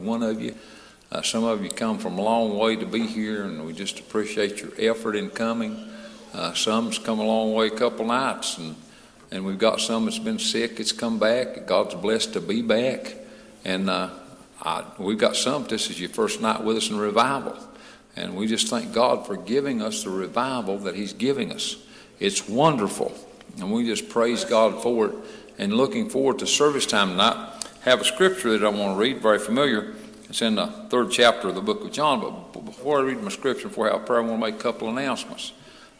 one of you. Uh, some of you come from a long way to be here, and we just appreciate your effort in coming. Uh, some's come a long way, a couple nights, and and we've got some that's been sick. It's come back. God's blessed to be back, and uh, I, we've got some. This is your first night with us in revival, and we just thank God for giving us the revival that He's giving us. It's wonderful, and we just praise God for it. And looking forward to service time tonight have a scripture that I want to read, very familiar. It's in the third chapter of the book of John. But before I read my scripture, before I have prayer, I want to make a couple announcements.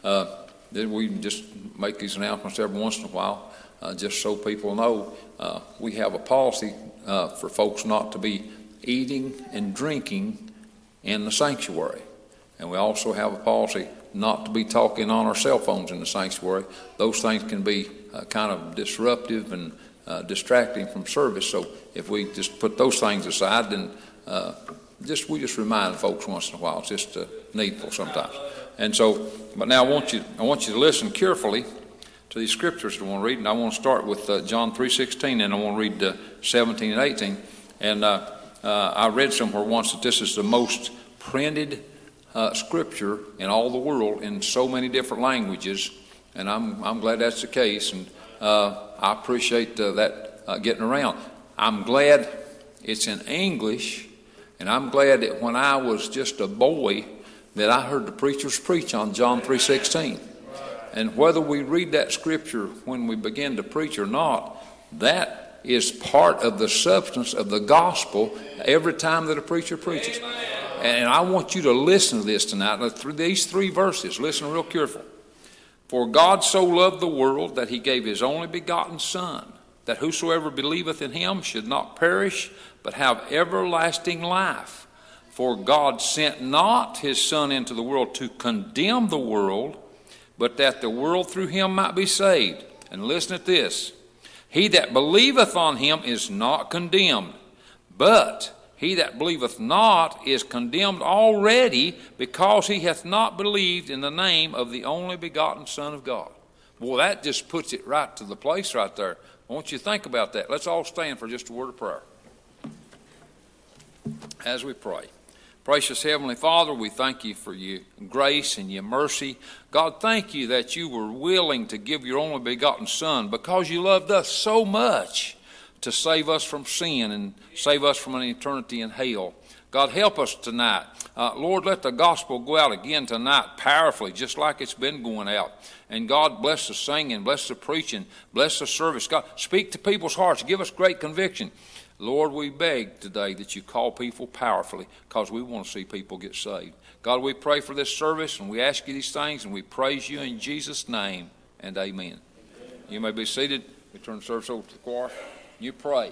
Uh, we just make these announcements every once in a while, uh, just so people know. Uh, we have a policy uh, for folks not to be eating and drinking in the sanctuary. And we also have a policy not to be talking on our cell phones in the sanctuary. Those things can be uh, kind of disruptive and uh, distracting from service. So if we just put those things aside, then uh, just we just remind folks once in a while. It's just uh, needful sometimes. And so, but now I want you I want you to listen carefully to these scriptures that I want to read, and I want to start with uh, John three sixteen, and I want to read uh, seventeen and eighteen. And uh, I read somewhere once that this is the most printed scripture in all the world in so many different languages, and I'm I'm glad that's the case. And uh, I appreciate uh, that uh, getting around. I'm glad it's in English, and I'm glad that when I was just a boy that I heard the preachers preach on John 3:16. And whether we read that scripture when we begin to preach or not, that is part of the substance of the gospel every time that a preacher preaches. And I want you to listen to this tonight. Through these three verses, listen real careful. For God so loved the world that he gave his only begotten Son, that whosoever believeth in him should not perish, but have everlasting life. For God sent not his Son into the world to condemn the world, but that the world through him might be saved. And listen at this He that believeth on him is not condemned, but he that believeth not is condemned already because he hath not believed in the name of the only begotten Son of God. Well, that just puts it right to the place right there. I want you to think about that. Let's all stand for just a word of prayer as we pray. Precious Heavenly Father, we thank you for your grace and your mercy. God, thank you that you were willing to give your only begotten Son because you loved us so much to save us from sin and save us from an eternity in hell. God, help us tonight. Uh, Lord, let the gospel go out again tonight powerfully, just like it's been going out. And God, bless the singing, bless the preaching, bless the service. God, speak to people's hearts. Give us great conviction. Lord, we beg today that you call people powerfully because we want to see people get saved. God, we pray for this service and we ask you these things and we praise you in Jesus' name and amen. You may be seated. We turn the service over to the choir. You pray.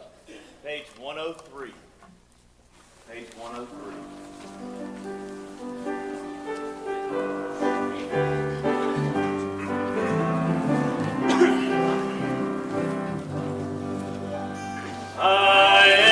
Page 103. Page 103. I am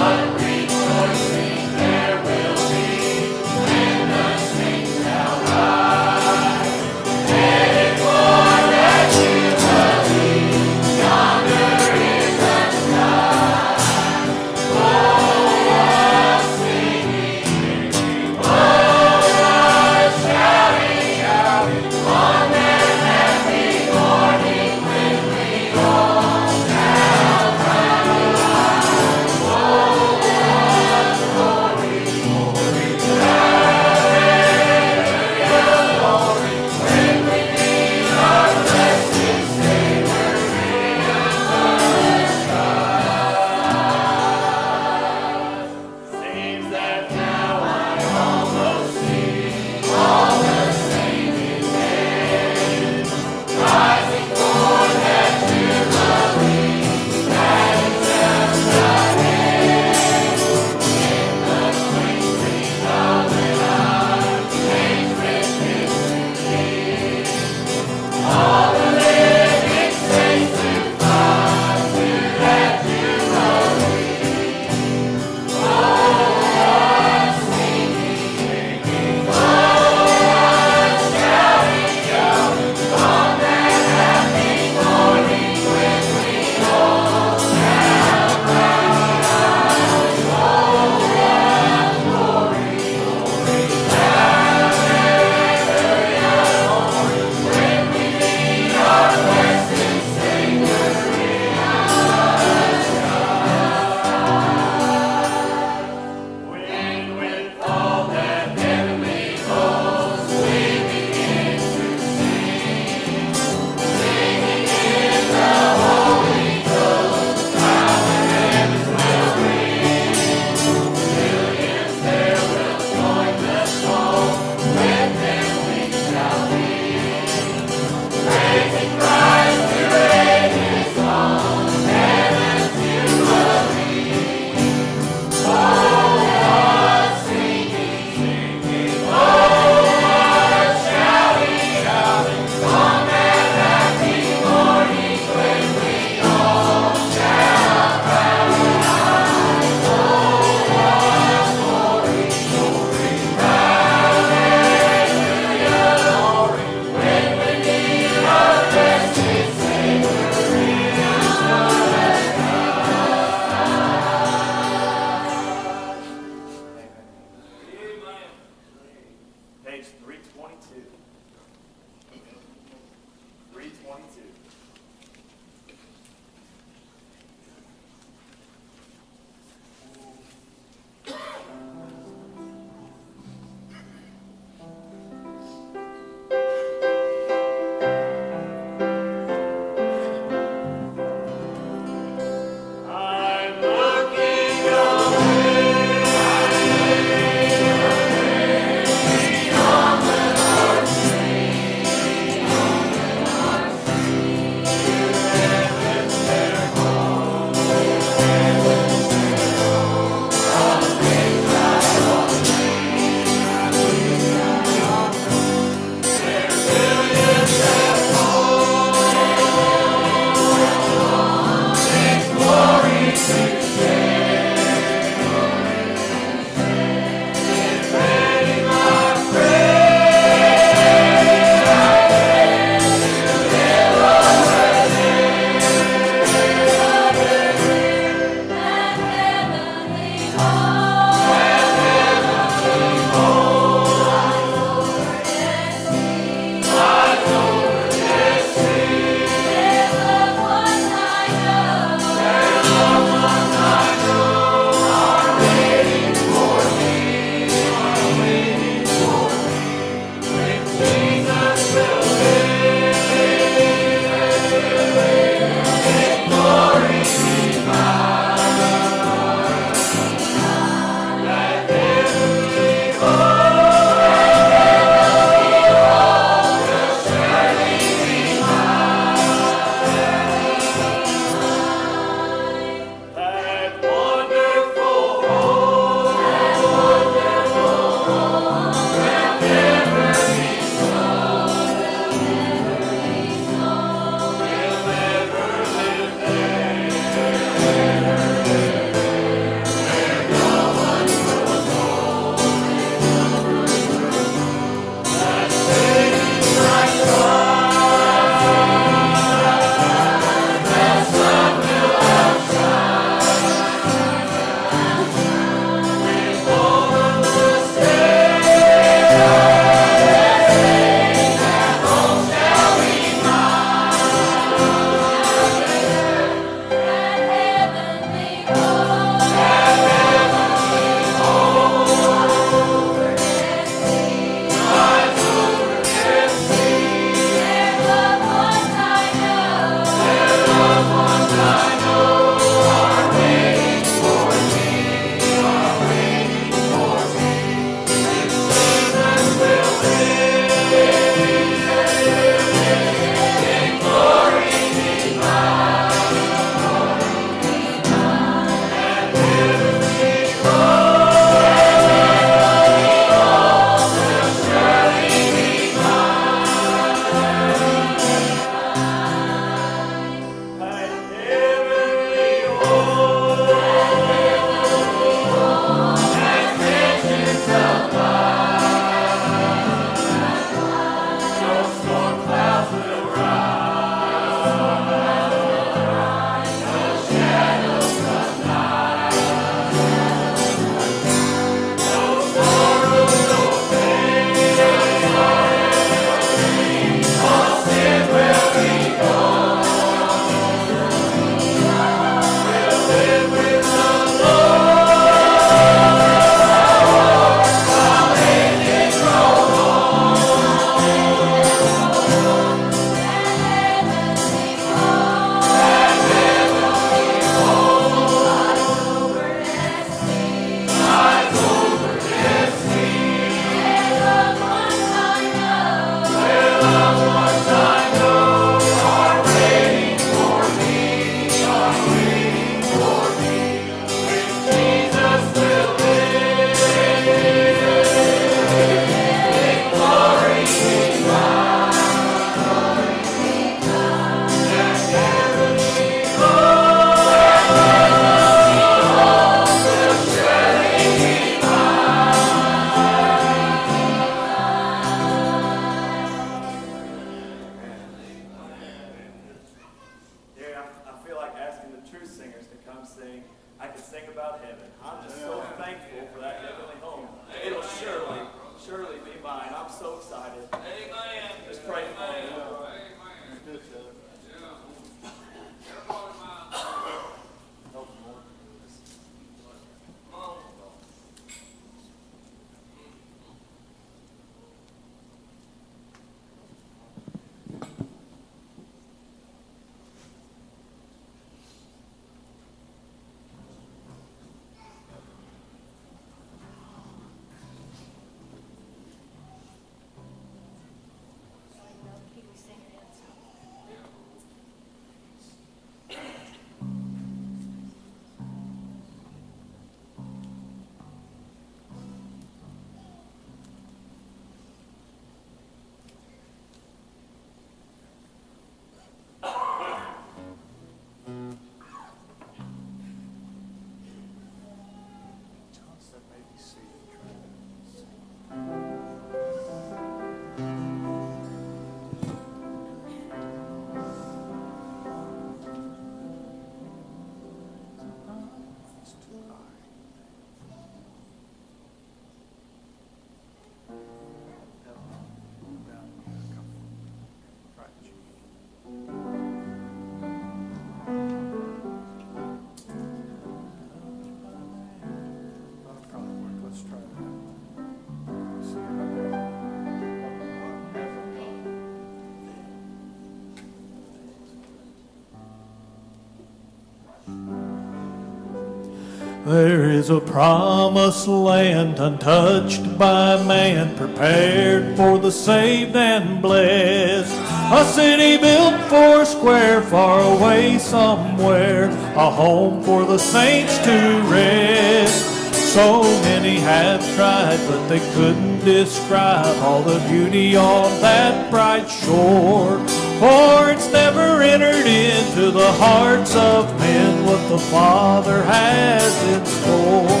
There is a promised land untouched by man, prepared for the saved and blessed. A city built four square, far away somewhere, a home for the saints to rest. So many have tried, but they couldn't describe all the beauty on that bright shore. For it's never entered into the hearts of men what the Father has in store.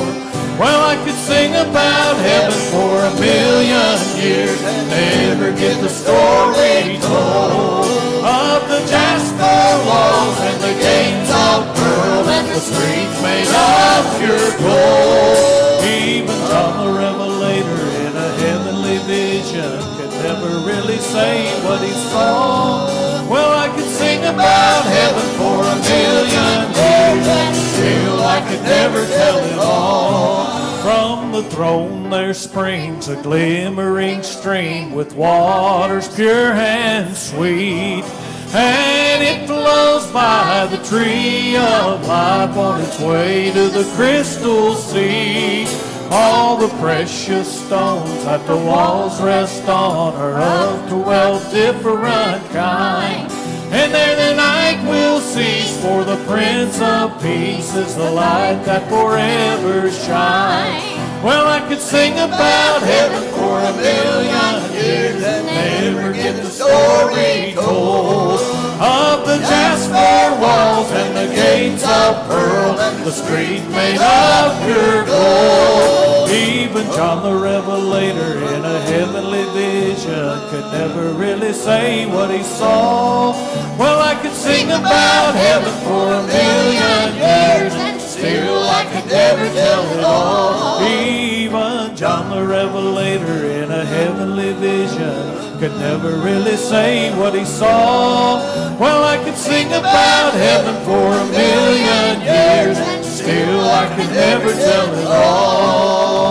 Well, I could sing about heaven for a million years and never get the story told of the jasper walls and the gates of pearl and the streets made of pure gold. Even John the Revelator in a heavenly vision never really say what he saw. Well, I could sing about heaven for a million years still I could never tell it all. From the throne there springs a glimmering stream with waters pure and sweet. And it flows by the tree of life on its way to the crystal sea. All the precious stones that the walls rest on are of twelve different kinds. And there the night will cease, for the Prince of Peace is the light that forever shines. Well, I could sing about heaven for a million years and never get the story told of the jasper walls and the gates of pearl, and the street made of pure gold. Even John the Revelator in a heavenly vision could never really say what he saw. Well, I could sing about heaven for a million years and still I could never tell it all. Even John the Revelator in a heavenly vision could never really say what he saw. Well, I could sing about heaven for a million years still I could never tell it all.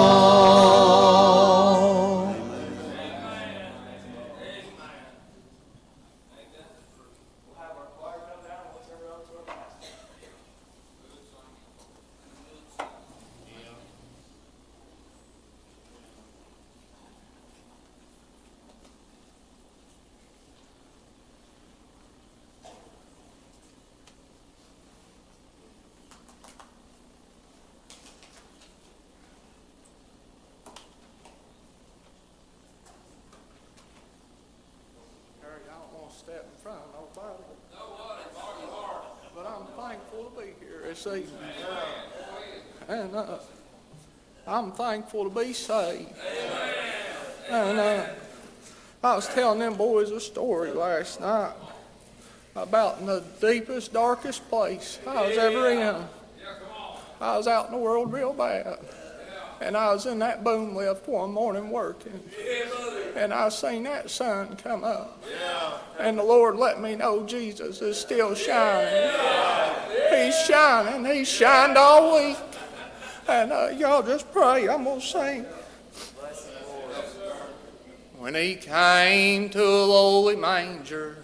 We'll have our choir come down and we'll turn it over to our pastor. Harry, I don't want to step in front of nobody. But I'm thankful to be here this evening. And uh, I'm thankful to be saved. And uh, I was telling them boys a story last night about in the deepest, darkest place I was ever in. I was out in the world real bad. And I was in that boom lift one morning working. And I seen that sun come up. And the Lord let me know Jesus is still shining. He's shining. He's shined all week. And uh, y'all just pray. I'm going to sing. When he came to a lowly manger,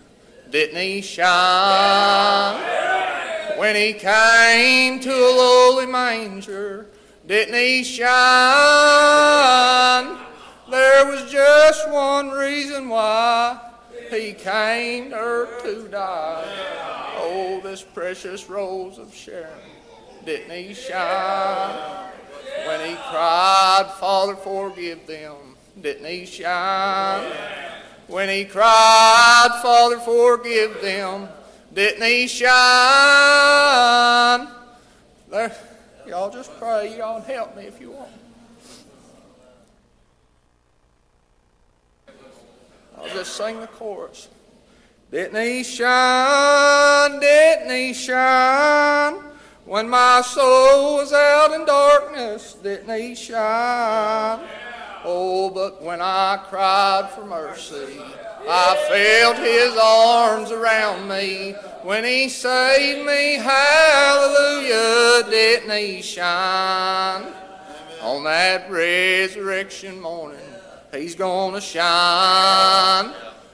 didn't he shine? When he came to a lowly manger, didn't he shine? There was just one reason why he came to earth to die. Oh, this precious rose of Sharon, didn't he shine? When he cried, Father, forgive them, didn't he shine? When he cried, Father, forgive them, didn't he shine? There, y'all just pray, y'all help me if you want. I'll just sing the chorus. Didn't he shine? Didn't he shine? When my soul was out in darkness, didn't he shine? Oh, but when I cried for mercy, I felt his arms around me. When he saved me, hallelujah, didn't he shine? On that resurrection morning, he's gonna shine.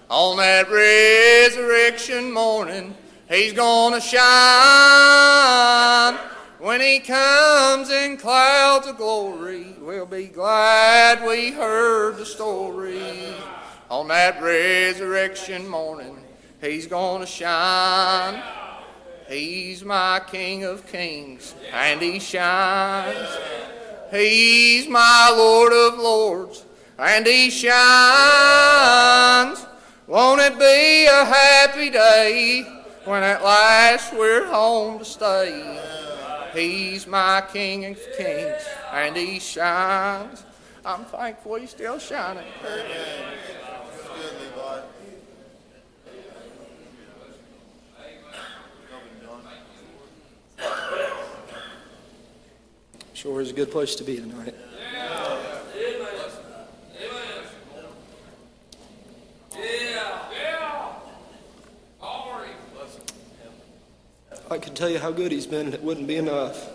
On that resurrection morning, he's gonna shine. When he comes in clouds of glory, we'll be glad we heard the story. On that resurrection morning, he's gonna shine. He's my King of Kings, and he shines. He's my Lord of Lords, and he shines. Won't it be a happy day when at last we're home to stay? He's my King of Kings, and he shines. I'm thankful he's still shining. Sure is a good place to be tonight. I could tell you how good he's been, and it wouldn't be enough.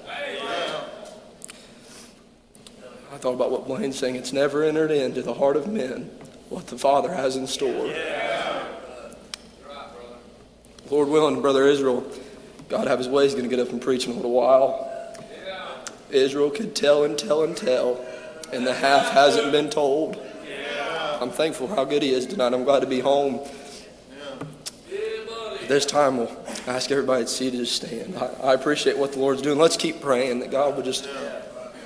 I thought about what Blaine's saying. It's never entered into the heart of men what the Father has in store. Lord willing, Brother Israel, God have his way, he's going to get up and preach in a little while. Israel could tell and tell and tell, and the half hasn't been told. I'm thankful for how good he is tonight. I'm glad to be home. This time we'll ask everybody to see to stand. I, I appreciate what the Lord's doing. Let's keep praying that God will just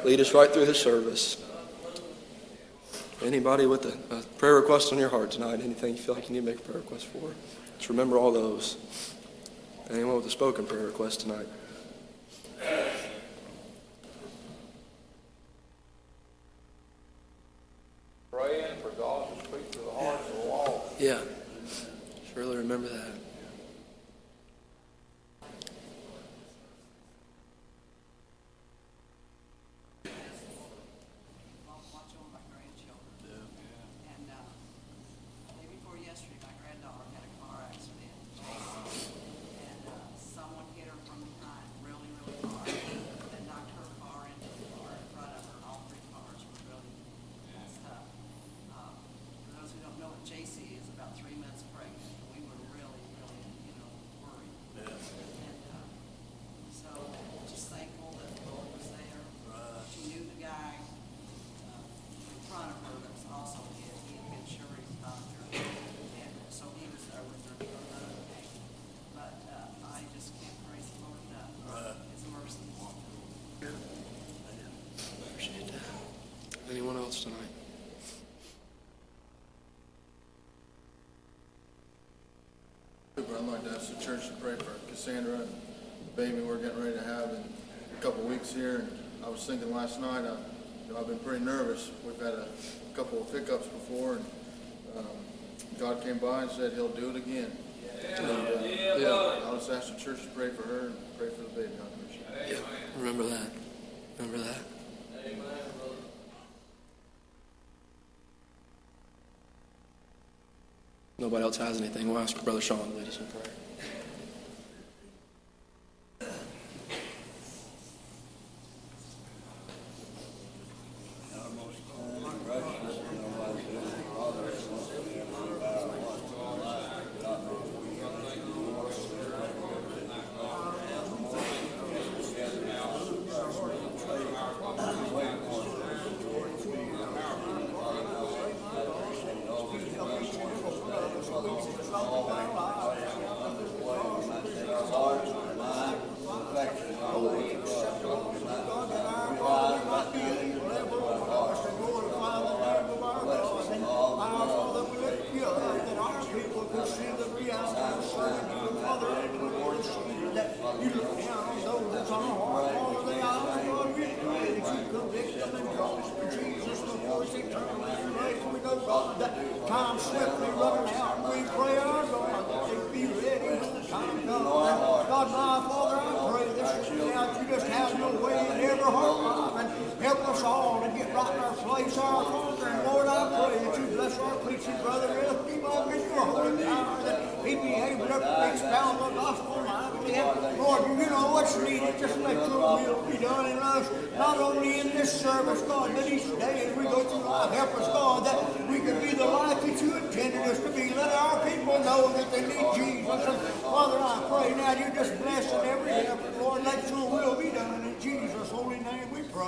lead us right through the service. Anybody with a, a prayer request on your heart tonight? Anything you feel like you need to make a prayer request for? Just remember all those. Anyone with a spoken prayer request tonight? Praying for God to speak to the hearts of the lost. Yeah. Surely remember that. watch over my grandchildren. And, uh, day before yesterday, my granddaughter had a car accident. And, uh, someone hit her from behind really, really hard. And knocked her car into the car in front of her. All three cars were really messed up. Uh, for those who don't know what JC is, about three months pregnant. We were really, really, you know, worried. And, uh, so just thankful that the Lord was there. She knew the guy uh, in front of her that was also hit. He had been Shuri's doctor. And so he was there with her for another day. But uh, I just can't praise the Lord enough. His mercy. Appreciate that. Anyone else tonight? Super, I'd like to ask the church to pray for Cassandra and the baby we're getting ready to have in a couple weeks here. And I was thinking last night, I, you know, I've been pretty nervous. We've had a couple of hiccups before, and um, God came by and said He'll do it again. And, uh, yeah, I'll just ask the church to pray for her and pray for the baby. I appreciate it. Yeah. Remember that. Remember that. Nobody else has anything. We'll ask Brother Sean to lead us in prayer.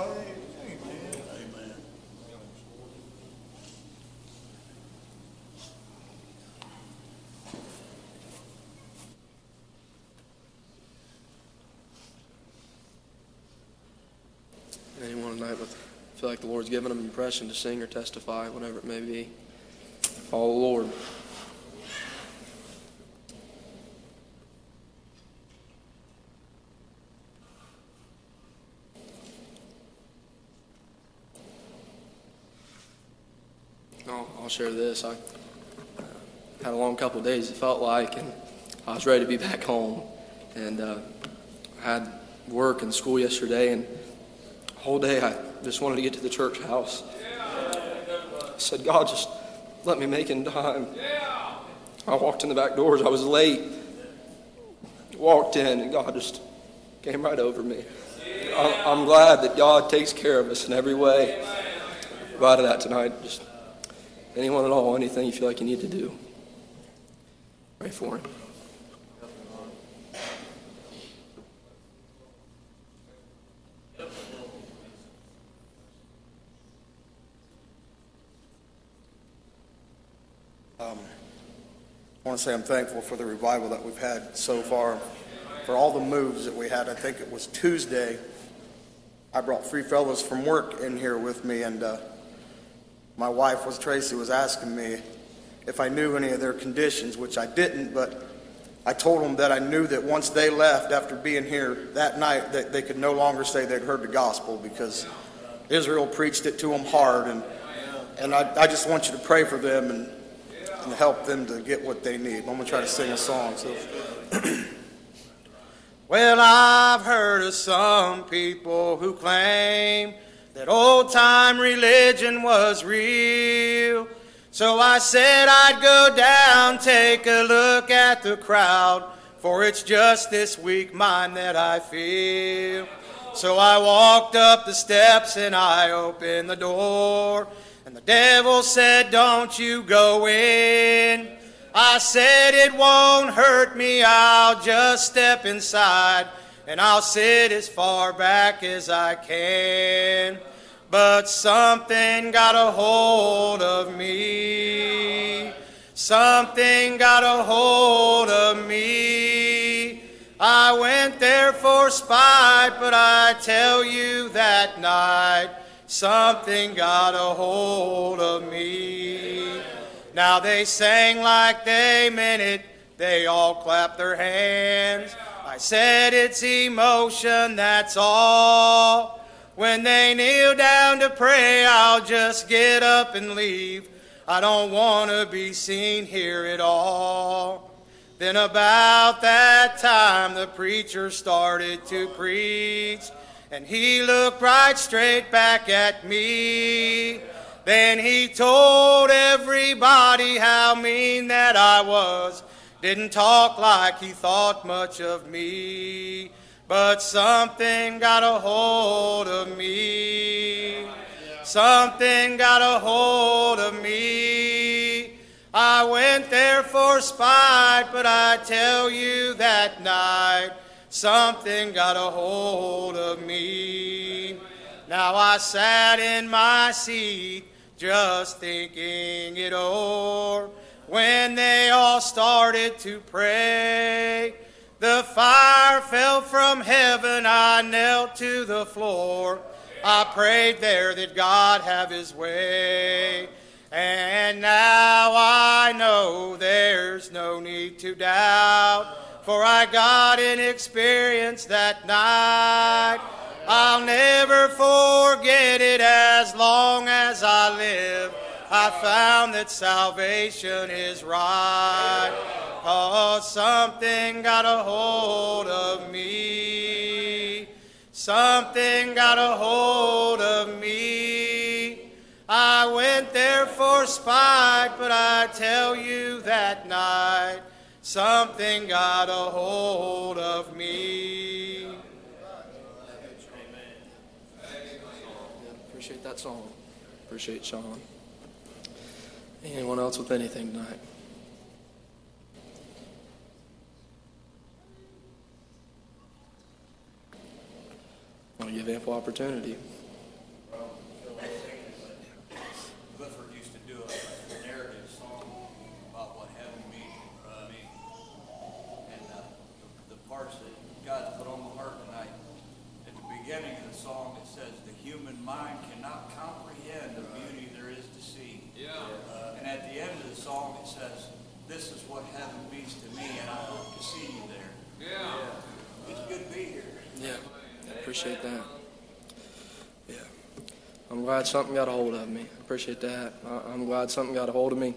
Amen. Anyone tonight with feel like the Lord's given them an impression to sing or testify, whatever it may be. Follow the Lord. I'll, share this. I uh, had a long couple days, it felt like, and I was ready to be back home. And uh, I had work and school yesterday, and the whole day I just wanted to get to the church house. I said, God, just let me make in time. I walked in the back doors. I was late. Walked in, and God just came right over me. I'm glad that God takes care of us in every way. Provided that tonight. Just anyone at all, anything you feel like you need to do. Pray for him. Um, I want to say I'm thankful for the revival that we've had so far, for all the moves that we had. I think it was Tuesday. I brought three fellows from work in here with me, and uh, my wife was Tracy was asking me if I knew any of their conditions, which I didn't, but I told them that I knew that once they left after being here that night, that they could no longer say they'd heard the gospel because Israel preached it to them hard, and and I, I just want you to pray for them and and help them to get what they need. I'm to try to sing a song. So. well, I've heard of some people who claim that old time religion was real. So I said I'd go down, take a look at the crowd, for it's just this weak mind that I feel. So I walked up the steps and I opened the door. And the devil said, Don't you go in. I said, It won't hurt me. I'll just step inside and I'll sit as far back as I can. But something got a hold of me. Something got a hold of me. I went there for spite, but I tell you that night something got a hold of me. Now they sang like they meant it, they all clapped their hands. I said it's emotion, that's all. When they kneel down to pray, I'll just get up and leave. I don't want to be seen here at all. Then about that time, the preacher started to preach. And he looked right straight back at me. Then he told everybody how mean that I was. Didn't talk like he thought much of me. But something got a hold of me. Something got a hold of me. I went there for spite, but I tell you that night something got a hold of me. Now I sat in my seat just thinking it o'er when they all started to pray. The fire fell from heaven, I knelt to the floor. I prayed there that God have his way. And now I know there's no need to doubt for I got an experience that night. I'll never forget it as long as I live. I found that salvation is right. Cause something got a hold of me. Something got a hold of me. I went there for spite, but I tell you that night something got a hold of me. Appreciate that song. Appreciate Sean. Anyone else with anything tonight? Want to give ample opportunity. Clifford used to do a narrative song about what heaven means to me. And uh, the, the parts that God put on my heart tonight, at the beginning of the song that says, "The human mind cannot comprehend the beauty there is to see." Yeah. Uh, and at the end of the song, it says, "This is what heaven means to me, and I hope to see you there." Yeah. It's good to be here. Yeah, I appreciate that. Yeah. I'm glad something got a hold of me. I appreciate that. I- I'm glad something got a hold of me.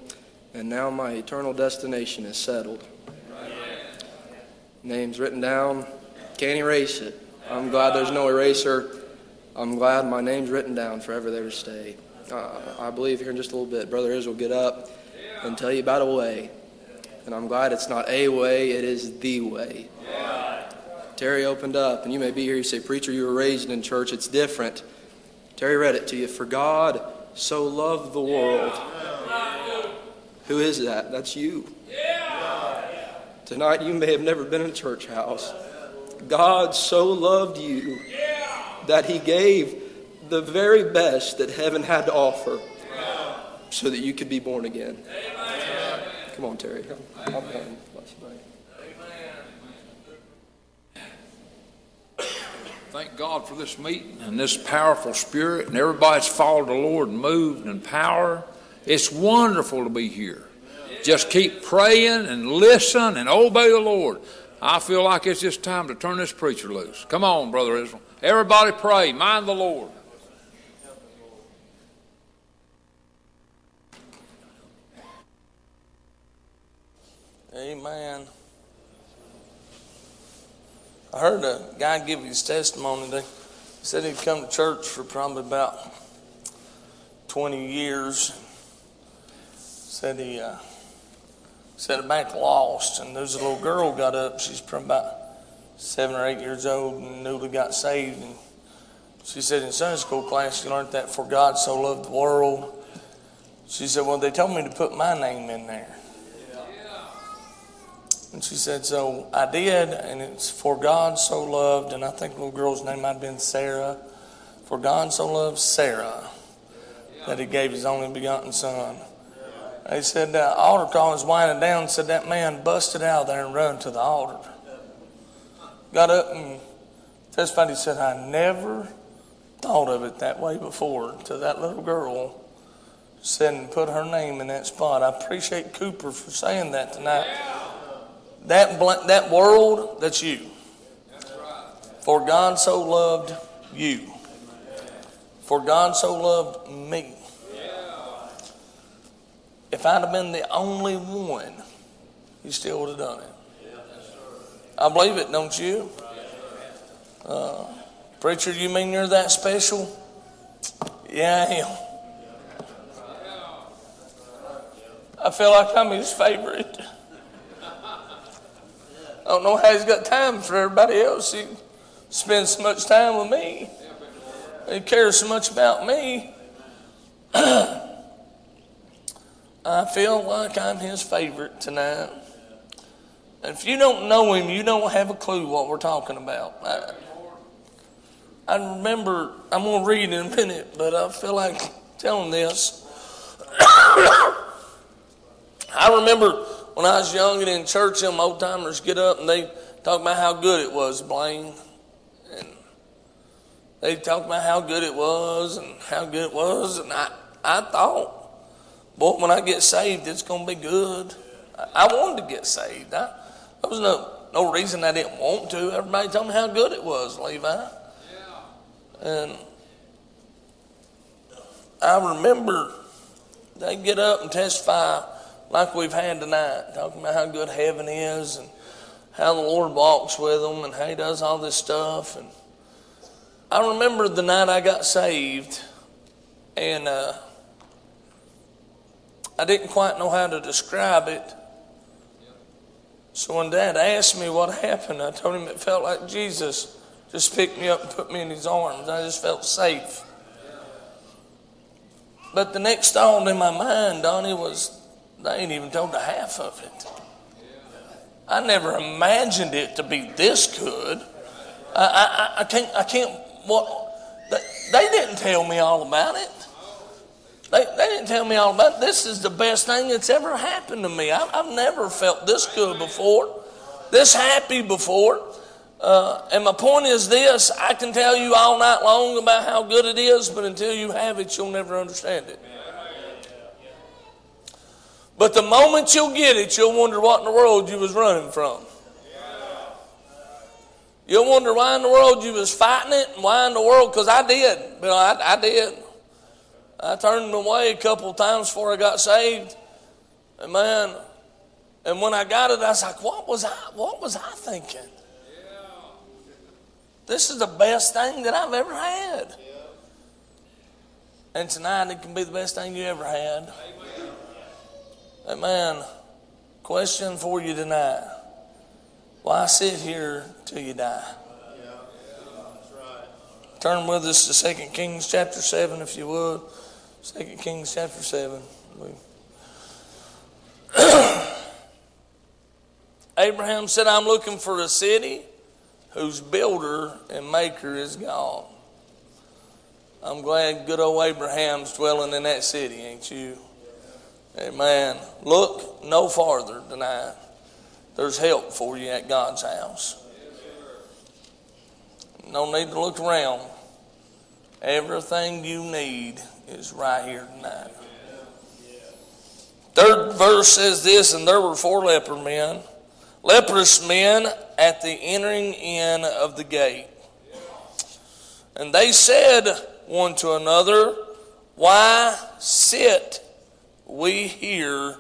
And now my eternal destination is settled. Name's written down. Can't erase it. I'm glad there's no eraser. I'm glad my name's written down forever there to stay. Uh, I believe here in just a little bit, Brother Israel will get up and tell you about a way. And I'm glad it's not a way, it is the way. Terry opened up, and you may be here. You say, Preacher, you were raised in church. It's different. Terry read it to you. For God so loved the world. Who is that? That's you. Tonight, you may have never been in a church house. God so loved you that he gave the very best that heaven had to offer so that you could be born again. Come on, Terry. I'm, I'm done. Bless you, buddy. Thank God for this meeting and this powerful spirit, and everybody's followed the Lord and moved in power. It's wonderful to be here. Just keep praying and listen and obey the Lord. I feel like it's just time to turn this preacher loose. Come on, Brother Israel. Everybody pray. Mind the Lord. Amen. I heard a guy give his testimony. He said he'd come to church for probably about 20 years. Said he uh, said back lost, and there's a little girl got up. She's probably about seven or eight years old and newly got saved. And she said in Sunday school class she learned that for God so loved the world. She said, well, they told me to put my name in there. And she said, So I did, and it's for God so loved, and I think the little girl's name might have been Sarah. For God so loved Sarah that he gave his only begotten son. They said the altar call was winding down, said that man busted out there and run to the altar. Got up and testified, he said, I never thought of it that way before to that little girl. Said and put her name in that spot. I appreciate Cooper for saying that tonight. That, bl- that world, that's you. For God so loved you. For God so loved me. If I'd have been the only one, He still would have done it. I believe it, don't you? Uh, preacher, you mean you're that special? Yeah, I am. I feel like I'm His favorite. I don't know how he's got time for everybody else. He spends so much time with me. He cares so much about me. I feel like I'm his favorite tonight. If you don't know him, you don't have a clue what we're talking about. I, I remember, I'm going to read in a minute, but I feel like telling this. I remember when I was young and in church, them old timers get up and they talk about how good it was, Blaine. And they talk about how good it was and how good it was. And I, I thought, boy, when I get saved, it's going to be good. I, I wanted to get saved. I, there was no, no reason I didn't want to. Everybody told me how good it was, Levi. And I remember they get up and testify like we've had tonight, talking about how good heaven is and how the Lord walks with them and how He does all this stuff. And I remember the night I got saved, and uh, I didn't quite know how to describe it. So when Dad asked me what happened, I told him it felt like Jesus just picked me up and put me in His arms. I just felt safe. But the next thought in my mind, Donnie, was they ain't even told the half of it. I never imagined it to be this good. I, I, I can't, I can't, what, they, they didn't tell me all about it. They, they didn't tell me all about it. This is the best thing that's ever happened to me. I, I've never felt this good before, this happy before. Uh, and my point is this I can tell you all night long about how good it is, but until you have it, you'll never understand it. But the moment you'll get it, you'll wonder what in the world you was running from. You'll wonder why in the world you was fighting it and why in the world, because I did. Bill, I, I did. I turned away a couple times before I got saved. And man, and when I got it, I was like, what was I, what was I thinking? This is the best thing that I've ever had. And tonight it can be the best thing you ever had. Amen. Man, question for you tonight. Why sit here till you die? Turn with us to 2 Kings chapter 7, if you would. 2 Kings chapter 7. Abraham said, I'm looking for a city whose builder and maker is God. I'm glad good old Abraham's dwelling in that city, ain't you? Amen. Look no farther tonight. There's help for you at God's house. No need to look around. Everything you need is right here tonight. Third verse says this, and there were four leper men, leprous men at the entering in of the gate. And they said one to another, Why sit we here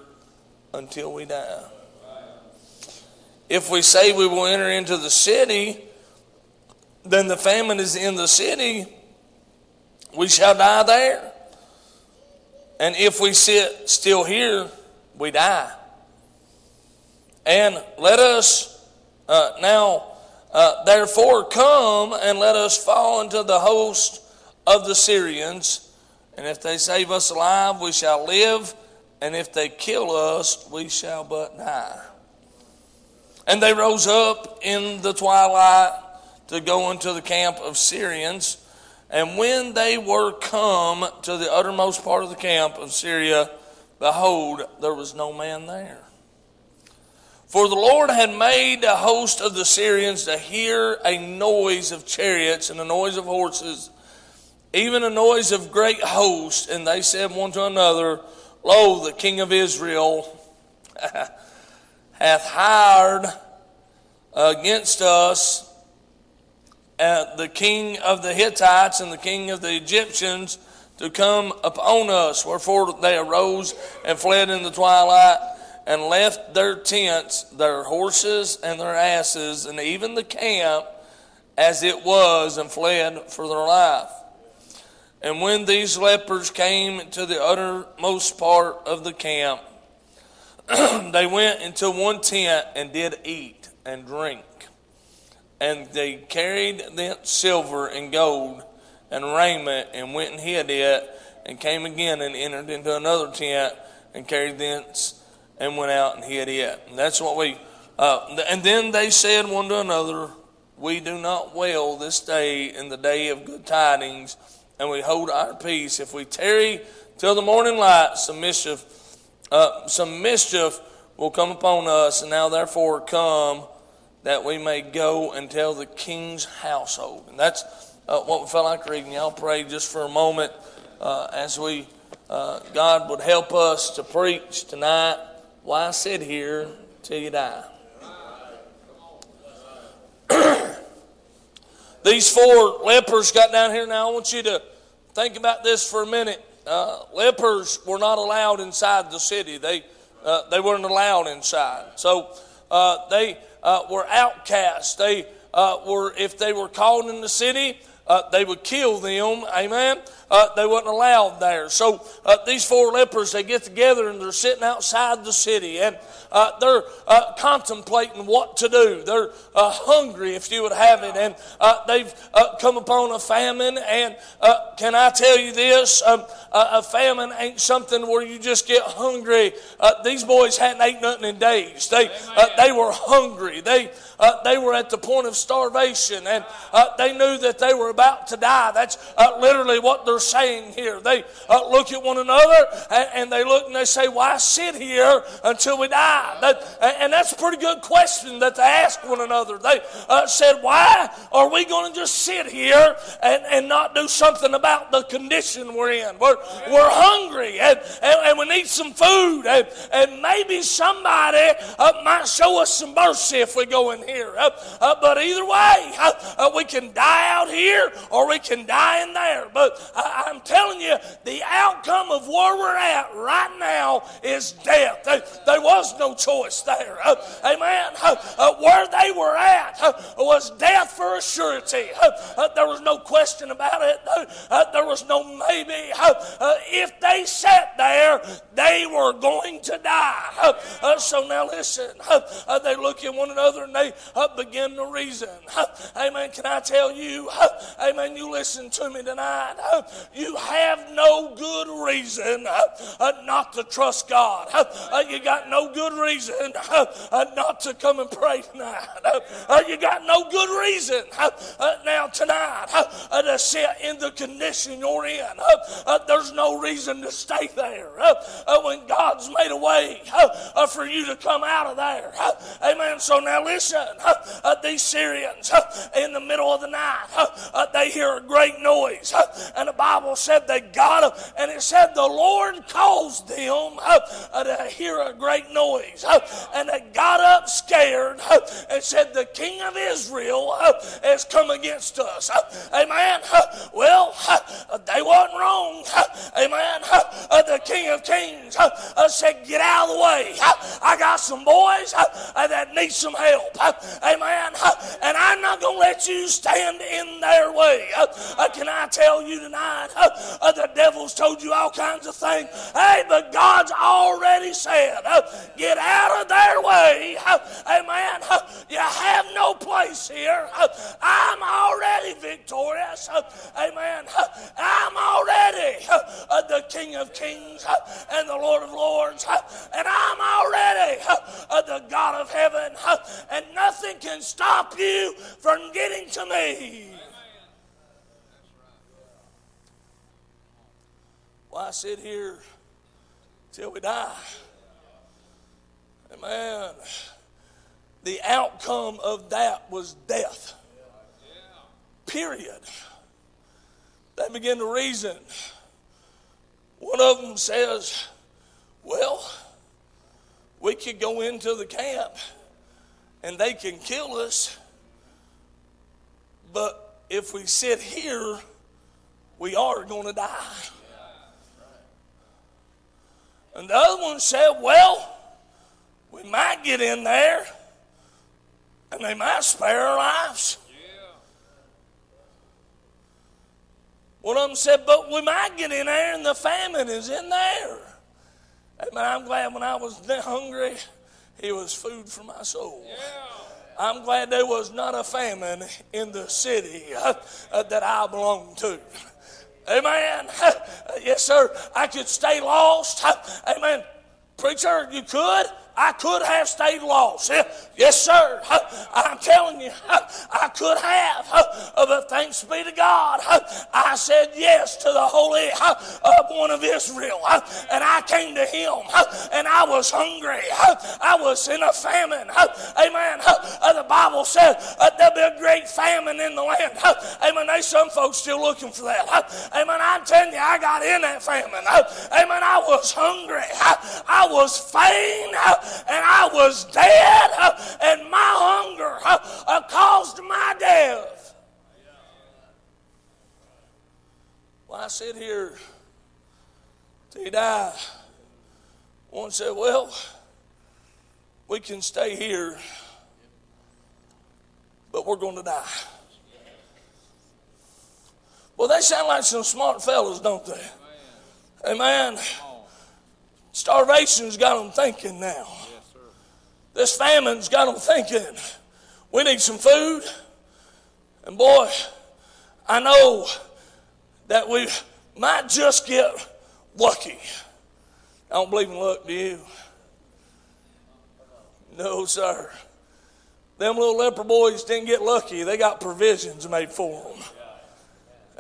until we die? If we say we will enter into the city, then the famine is in the city, we shall die there. And if we sit still here, we die. And let us uh, now, uh, therefore, come and let us fall into the host of the Syrians. And if they save us alive, we shall live. And if they kill us, we shall but die. And they rose up in the twilight to go into the camp of Syrians. And when they were come to the uttermost part of the camp of Syria, behold, there was no man there. For the Lord had made a host of the Syrians to hear a noise of chariots and a noise of horses, even a noise of great hosts. And they said one to another, Lo, the king of Israel hath hired against us uh, the king of the Hittites and the king of the Egyptians to come upon us. Wherefore they arose and fled in the twilight and left their tents, their horses, and their asses, and even the camp as it was, and fled for their life. And when these lepers came to the uttermost part of the camp, they went into one tent and did eat and drink. And they carried thence silver and gold and raiment and went and hid it and came again and entered into another tent and carried thence and went out and hid it. And that's what we, uh, and then they said one to another, We do not well this day in the day of good tidings, and we hold our peace. If we tarry till the morning light, some mischief, uh, some mischief will come upon us. And now therefore come that we may go and tell the king's household. And that's uh, what we felt like reading. Y'all pray just for a moment uh, as we, uh, God would help us to preach tonight. Why sit here till you die? These four lepers got down here. Now I want you to think about this for a minute. Uh, lepers were not allowed inside the city. They uh, they weren't allowed inside. So uh, they uh, were outcasts. They uh, were, if they were caught in the city, uh, they would kill them. Amen. Uh, they wasn't allowed there. So uh, these four lepers, they get together and they're sitting outside the city and uh, they're uh, contemplating what to do. They're uh, hungry, if you would have it, and they've come upon a famine. And can I tell you this? Um, a famine ain't something where you just get hungry. these boys hadn't ate nothing in days. They they were hungry. They they were at the point of starvation, and they knew that they were about to die. That's uh, literally what they're saying here. They uh, look at one another and, and, they look and they say, Why sit here until we die? That, and that's a pretty good question that they ask one another. They uh, said, Why are we going to just sit here and, and not do something about the condition we're in? We're, we're hungry and, and, and we need some food, and, and maybe somebody uh, might show us some mercy if we go in here. Uh, uh, but either way, uh, we can die out here or we can die in there. But I'm telling you, the outcome of where we're at right now is death. There, there was no choice there. Uh, amen. Uh, where they were at was death for a surety. Uh, there was no question about it. Uh, there was no maybe. Uh, if they sat there, they were going to die. so now listen. they look at one another and they begin to reason. Amen. Can I tell you? Amen. You listen to me tonight. You have no good reason uh, uh, not to trust God. Uh, you got no good reason not to come and pray tonight. You got no good reason now tonight to sit in the condition you're in. There's no reason to stay there when God's made a way for you to come out of there. Amen. So now listen, these Syrians in the middle of the night, they hear a great noise. And Bible said they got and it said the Lord caused them uh, uh, to hear a great noise. Uh, and they got up scared and said, The King of Israel has come against us. Amen. Well, they wasn't wrong. Amen. The King of Kings said, Get out of the way. I got some boys that need some help. Amen. And I'm not going to let you stand in their way. Can I tell you tonight, Uh, uh, the devil's told you all kinds of things. Hey, but God's already said, uh, Get out of their way. Amen. You have no place here. I'm already victorious. Amen. I'm already the King of Kings and the Lord of Lords. And I'm already the God of heaven. And nothing can stop you from getting to me. Why sit here till we die? Amen. The outcome of that was death. Period. They begin to reason. One of them says, Well, we could go into the camp and they can kill us, but if we sit here, we are going to die. And the other one said, Well, we might get in there and they might spare our lives. One of them said, But we might get in there and the famine is in there. Amen. I'm glad when I was hungry, it was food for my soul. I'm glad there was not a famine in the city uh, that I belong to. Amen. Yes, sir. I could stay lost. Amen. Preacher, you could. I could have stayed lost. Yes, sir. I'm telling you, I could have. Uh, but thanks be to God, I said yes to the Holy One of Israel. And I came to Him, and I was hungry. I was in a famine. Amen. Uh, the Bible said uh, there'll be a great famine in the land. Amen. There's some folks still looking for that. Amen. I'm telling you, I got in that famine. Amen. I was hungry. I was faint and I was dead, uh, and my hunger uh, uh, caused my death. Well, I sit here till you die. One said, Well, we can stay here, but we're going to die. Well, they sound like some smart fellows, don't they? Amen. Starvation's got them thinking now. This famine's got them thinking, we need some food. And boy, I know that we might just get lucky. I don't believe in luck, do you? No, sir. Them little leper boys didn't get lucky. They got provisions made for them.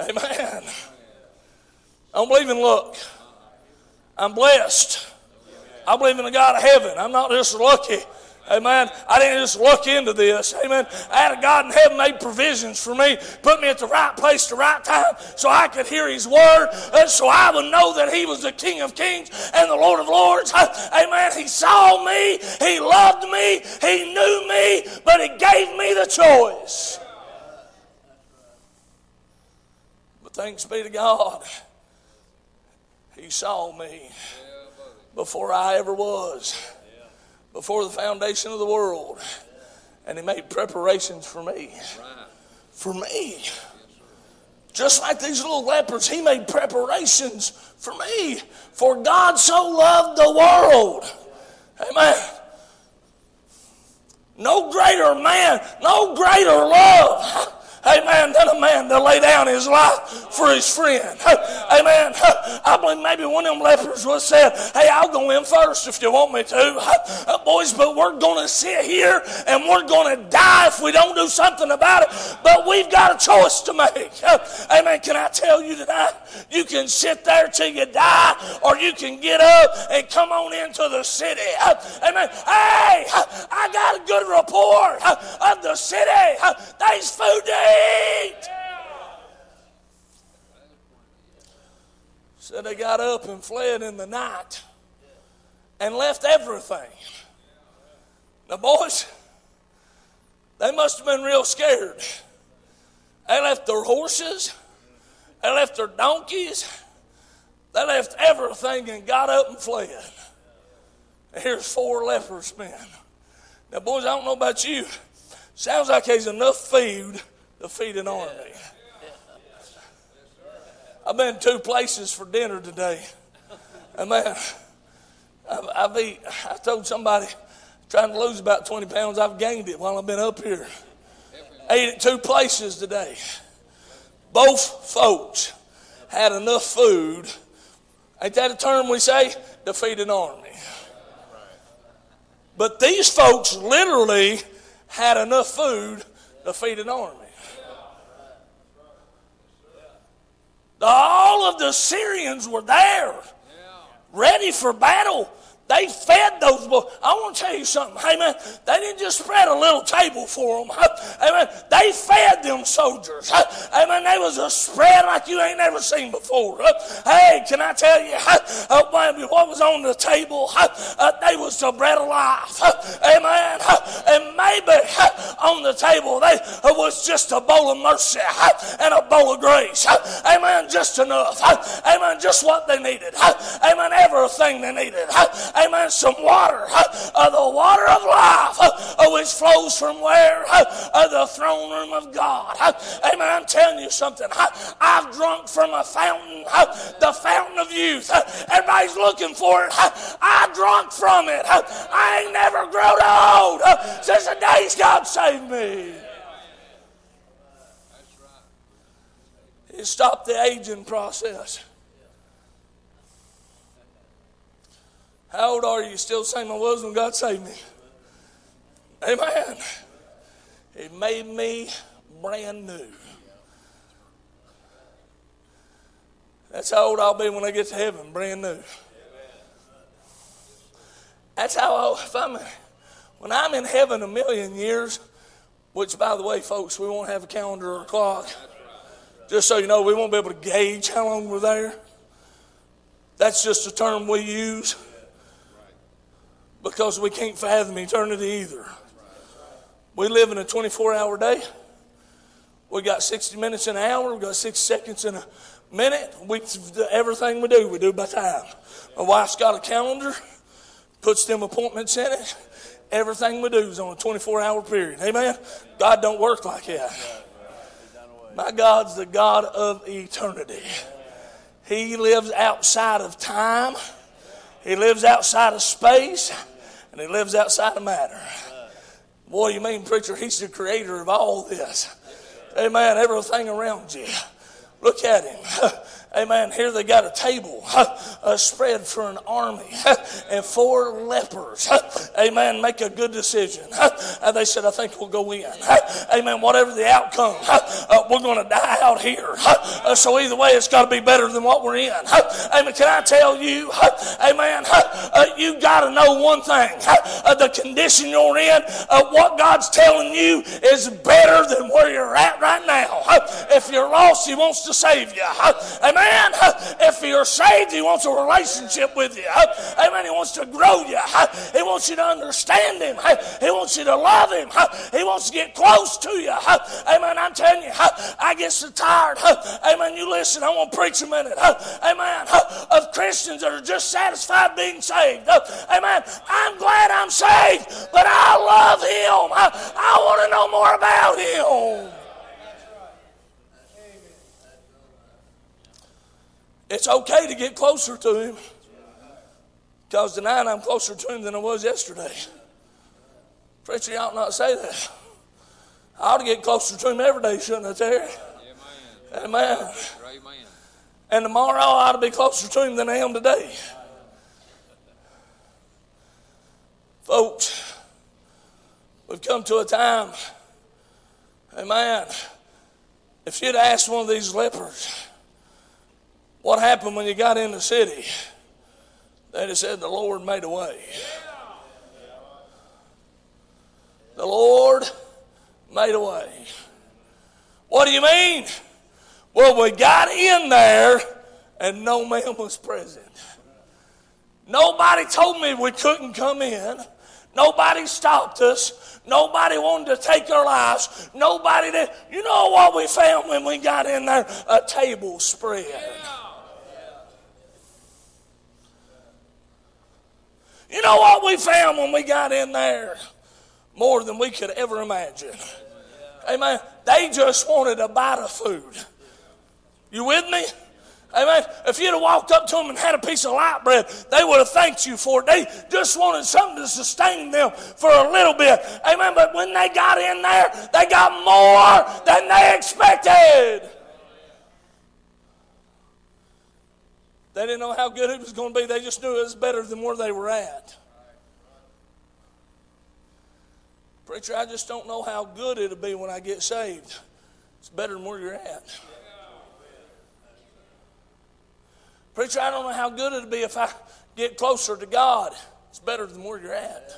Amen. I don't believe in luck. I'm blessed. I believe in the God of heaven. I'm not just lucky. Amen. I didn't just look into this. Amen. I had a God in heaven made provisions for me, put me at the right place, the right time, so I could hear His word, and so I would know that He was the King of Kings and the Lord of Lords. Amen. He saw me, He loved me, He knew me, but He gave me the choice. But thanks be to God, He saw me before I ever was before the foundation of the world. And he made preparations for me. For me. Just like these little lepers, he made preparations for me. For God so loved the world. Amen. No greater man, no greater love Amen. Than a man to lay down his life for his friend. Amen. I believe maybe one of them lepers was said, Hey, I'll go in first if you want me to. Uh, boys, but we're going to sit here and we're going to die if we don't do something about it. But we've got a choice to make. Amen. Can I tell you tonight? You can sit there till you die, or you can get up and come on into the city. Amen. Hey, I got a good report of the city. There's food to eat. Said they got up and fled in the night and left everything. Now, boys, they must have been real scared. They left their horses, they left their donkeys, they left everything and got up and fled. Here's four lepers men. Now, boys, I don't know about you. Sounds like there's enough food to feed an army. I've been two places for dinner today. And man, I've, I've eat, I told somebody trying to lose about 20 pounds, I've gained it while I've been up here. Ate at two places today. Both folks had enough food. Ain't that a term we say? To feed an army. But these folks literally had enough food to feed an army. All of the Syrians were there, ready for battle. They fed those boys. I want to tell you something. Amen. they didn't just spread a little table for them. Man, they fed them soldiers. Amen. they was a spread like you ain't never seen before. Hey, can I tell you what was on the table? Uh, they was the bread of life. Amen. And maybe on the table they uh, was just a bowl of mercy and a bowl of grace. Amen. Just enough. Amen. Just what they needed. Amen. Everything they needed amen, some water, uh, the water of life, uh, which flows from where? Uh, the throne room of God. Amen. I'm telling you something. I've drunk from a fountain, the fountain of youth. Everybody's looking for it. I drunk from it. I ain't never grown old since the days God saved me. It stopped the aging process. How old are you? Still the same I was when God saved me. Amen. It made me brand new. That's how old I'll be when I get to heaven, brand new. That's how I, if I'm, when I'm in heaven a million years, which by the way, folks, we won't have a calendar or a clock. Just so you know, we won't be able to gauge how long we're there. That's just a term we use because we can't fathom eternity either. We live in a 24 hour day. We got 60 minutes in an hour. We got six seconds in a minute. We everything we do, we do by time. My wife's got a calendar, puts them appointments in it. Everything we do is on a 24 hour period. Amen. God don't work like that. My God's the God of eternity. He lives outside of time. He lives outside of space and he lives outside of matter. Boy, you mean, preacher, he's the creator of all this. Amen. Everything around you. Look at him. Amen. Here they got a table uh, spread for an army and four lepers. Amen. Make a good decision. And they said, I think we'll go in. Amen. Whatever the outcome, uh, we're going to die out here. Uh, so either way, it's got to be better than what we're in. Amen. Can I tell you, amen, you got to know one thing. The condition you're in, what God's telling you is better than where you're at right now. If you're lost, He wants to save you. Amen. Amen. If you're saved, He wants a relationship with you. Amen. He wants to grow you. He wants you to understand Him. He wants you to love Him. He wants to get close to you. Amen. I'm telling you, I get so tired. Amen. You listen, I want to preach a minute. Amen. Of Christians that are just satisfied being saved. Amen. I'm glad I'm saved, but I love Him. I want to know more about Him. It's okay to get closer to Him. Because tonight I'm closer to Him than I was yesterday. Preacher, you ought not say that. I ought to get closer to Him every day, shouldn't I, Terry? Amen. Amen. Amen. And tomorrow I ought to be closer to Him than I am today. Folks, we've come to a time, amen. If you'd asked one of these lepers, what happened when you got in the city? They said the Lord made a way. The Lord made a way. What do you mean? Well, we got in there and no man was present. Nobody told me we couldn't come in. Nobody stopped us. Nobody wanted to take our lives. Nobody did. You know what we found when we got in there? A table spread. You know what we found when we got in there? More than we could ever imagine. Amen. They just wanted a bite of food. You with me? Amen. If you'd have walked up to them and had a piece of light bread, they would have thanked you for it. They just wanted something to sustain them for a little bit. Amen. But when they got in there, they got more than they expected. They didn't know how good it was going to be. They just knew it was better than where they were at. Preacher, I just don't know how good it'll be when I get saved. It's better than where you're at. Preacher, I don't know how good it'll be if I get closer to God. It's better than where you're at.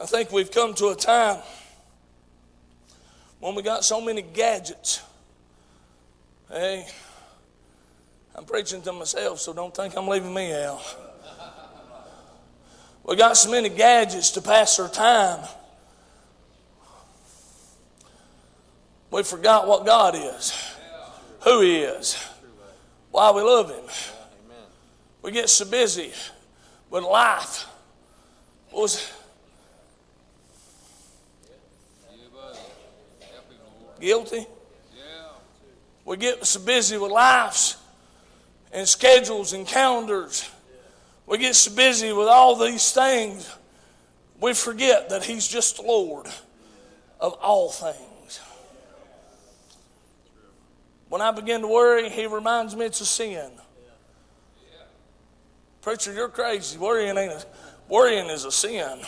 I think we've come to a time when we got so many gadgets Hey, I'm preaching to myself, so don't think I'm leaving me out. We got so many gadgets to pass our time. We forgot what God is, who He is, why we love Him. We get so busy with life. Was guilty? We get so busy with lives and schedules and calendars. We get so busy with all these things, we forget that He's just the Lord of all things. When I begin to worry, He reminds me it's a sin. Preacher, you're crazy. Worrying ain't a, worrying is a sin.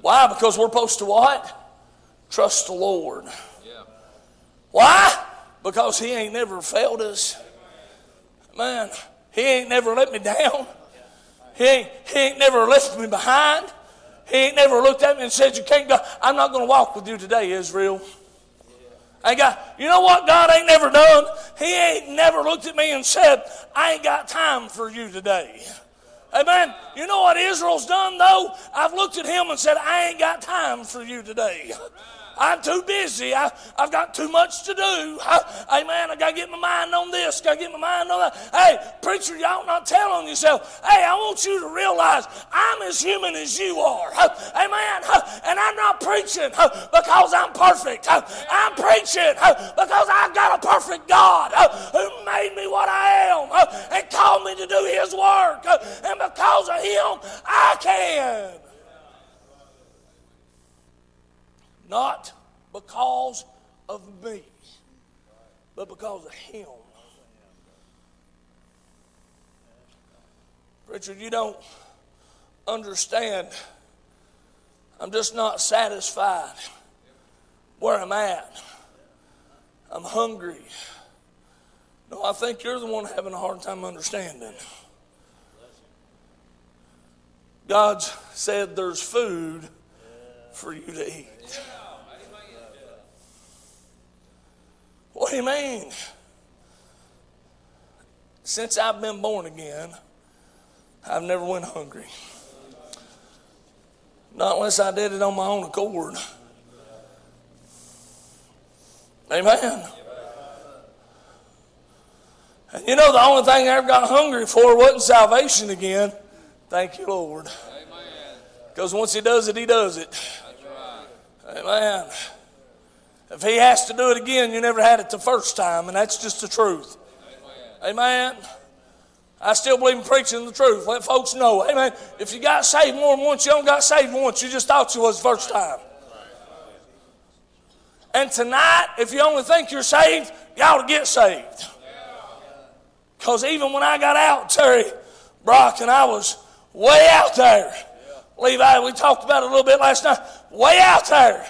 Why? Because we're supposed to what? Trust the Lord. Why? Because He ain't never failed us. Man, He ain't never let me down. He ain't, he ain't never left me behind. He ain't never looked at me and said, You can't go. I'm not going to walk with you today, Israel. I got, you know what God ain't never done? He ain't never looked at me and said, I ain't got time for you today. Amen. You know what Israel's done though? I've looked at him and said, I ain't got time for you today. I'm too busy. I, have got too much to do. I, amen. I got to get my mind on this. Got to get my mind on that. Hey, preacher, y'all not tell on yourself. Hey, I want you to realize I'm as human as you are. Amen. And I'm not preaching because I'm perfect. I'm preaching because I've got a perfect God who made me what I am and called me to do His work. And because of Him, I can. Not because of me, but because of Him. Richard, you don't understand. I'm just not satisfied where I'm at. I'm hungry. No, I think you're the one having a hard time understanding. God said there's food for you to eat. What do you mean? Since I've been born again, I've never went hungry. Not unless I did it on my own accord. Amen. And you know, the only thing I ever got hungry for wasn't salvation again. Thank you, Lord. Because once He does it, He does it. Amen. If He has to do it again, you never had it the first time, and that's just the truth. Amen. I still believe in preaching the truth. Let folks know. Amen. If you got saved more than once, you don't got saved once. You just thought you was the first time. And tonight, if you only think you're saved, you ought to get saved. Because even when I got out, Terry Brock and I was way out there. Levi, we talked about it a little bit last night. Way out there.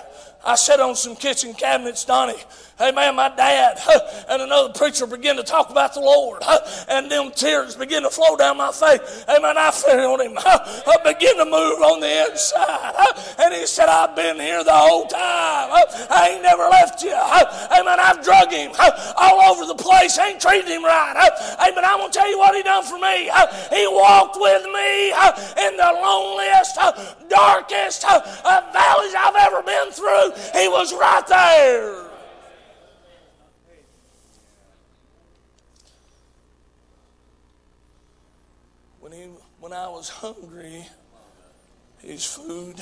I sat on some kitchen cabinets, Donnie, Hey man, my dad and another preacher began to talk about the Lord, and them tears began to flow down my face. Hey man, I felt him. I began to move on the inside, and he said, "I've been here the whole time. I ain't never left you. Hey man, I've drug him all over the place. Ain't treated him right. Hey man, I'm gonna tell you what he done for me. He walked with me in the loneliest, darkest uh, valleys I've ever been through. He was right there." When I was hungry, His food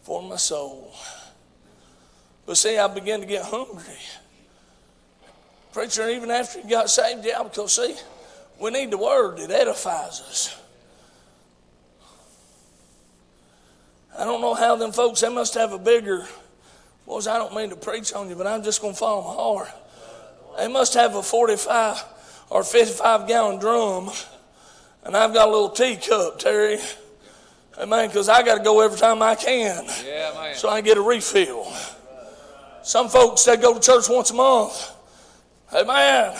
for my soul. But see, I began to get hungry. Preacher, even after he got saved, yeah, because see, we need the word that edifies us. I don't know how them folks, they must have a bigger, boys, I don't mean to preach on you, but I'm just going to follow my heart. They must have a 45 or 55 gallon drum and I've got a little teacup, Terry. Amen. Because I got to go every time I can. Yeah, man. So I get a refill. Some folks, they go to church once a month. Amen.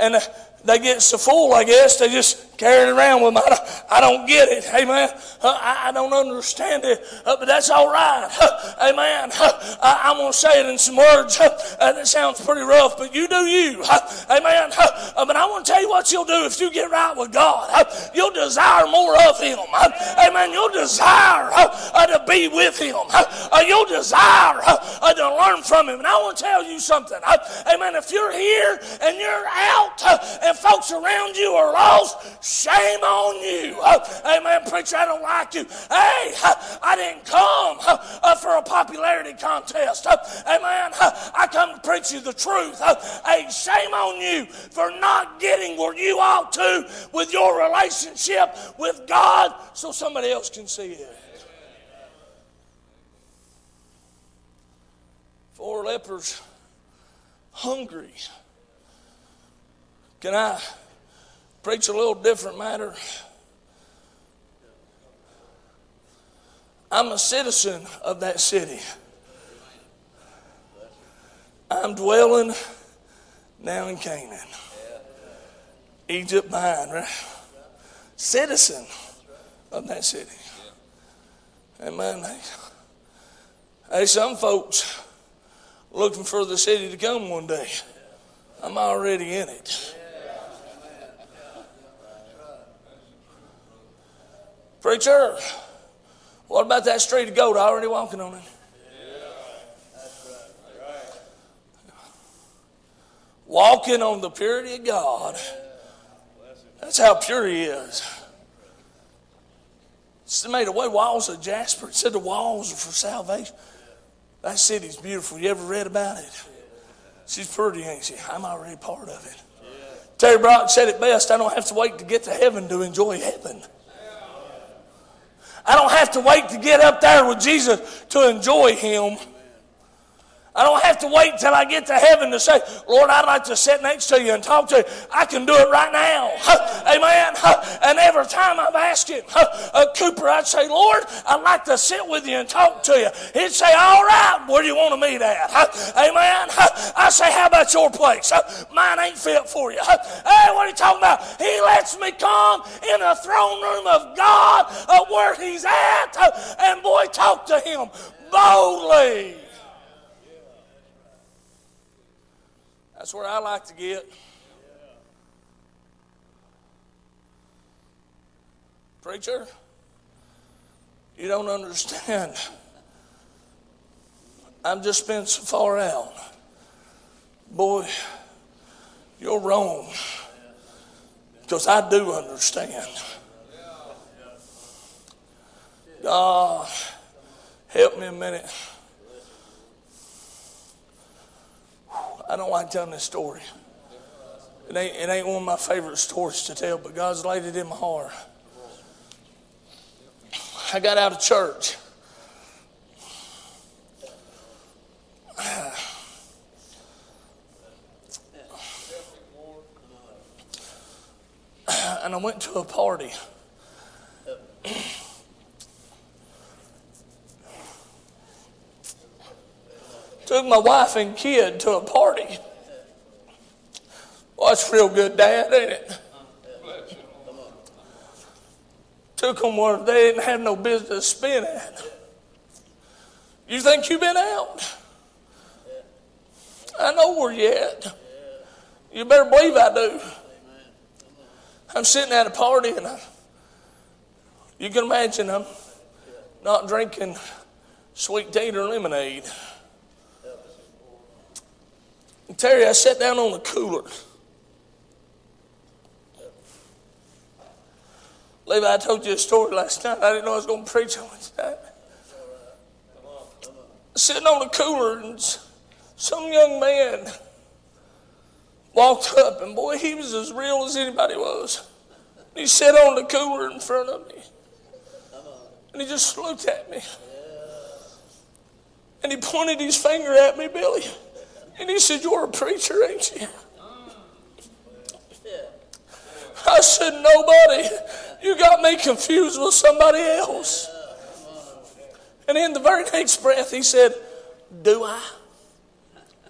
And they get so full, I guess, they just carry it around with them. I don't, I don't get it. Amen. Uh, I, I, don't understand it, uh, but that's all right. Uh, amen. I, am going to say it in some words that sounds pretty rough, but you do you. Amen. but I want to tell you what you'll do if you get right with God. You'll desire more of Him. Amen. You'll desire to be with Him. You'll desire to learn from Him. And I want to tell you something. Amen. If you're here and you're out and folks around you are lost, Shame on you. Amen, preacher, I don't like you. Hey, I didn't come uh, for a popularity contest. Amen. I come to preach you the truth. Hey, shame on you for not getting where you ought to with your relationship with God so somebody else can see it. Four lepers hungry. Can I preach a little different matter. I'm a citizen of that city. I'm dwelling now in Canaan. Egypt behind, right? Citizen of that city. Amen. Hey, some folks looking for the city to come one day. I'm already in it. Preacher, what about that street of gold? I Already walking on it. Walking on the purity of God. That's how pure He is. It's made away walls of jasper. It said the walls are for salvation. That city's beautiful. You ever read about it? She's pretty, ain't she? I'm already part of it. Terry Brock said it best. I don't have to wait to get to heaven to enjoy heaven. I don't have to wait to get up there with Jesus to enjoy Him. I don't have to wait till I get to heaven to say, Lord, I'd like to sit next to you and talk to you. I can do it right now. Amen. And every time I've asked him, uh, Cooper, I'd say, Lord, I'd like to sit with you and talk to you. He'd say, All right, where do you want to meet at? Amen. I say, About your place? Mine ain't fit for you. Hey, what are you talking about? He lets me come in the throne room of God uh, where he's at, and boy, talk to him boldly. That's where I like to get. Preacher, you don't understand. I'm just been so far out. Boy, you're wrong. Because I do understand. God, help me a minute. I don't like telling this story. It ain't, it ain't one of my favorite stories to tell, but God's laid it in my heart. I got out of church. And I went to a party. Took my wife and kid to a party. Well, that's real good, Dad, ain't it? Took them where they didn't have no business spin at. You think you've been out? I know where you at. You better believe I do. I'm sitting at a party and I, you can imagine I'm not drinking sweet tea or lemonade. And Terry, I sat down on the cooler. Levi, I told you a story last night. I didn't know I was going to preach on it tonight. Sitting on the cooler, and some young man walked up, and boy, he was as real as anybody was. He sat on the cooler in front of me, and he just looked at me. And he pointed his finger at me, Billy. And he said, You're a preacher, ain't you? I said, Nobody. You got me confused with somebody else. And in the very next breath, he said, Do I?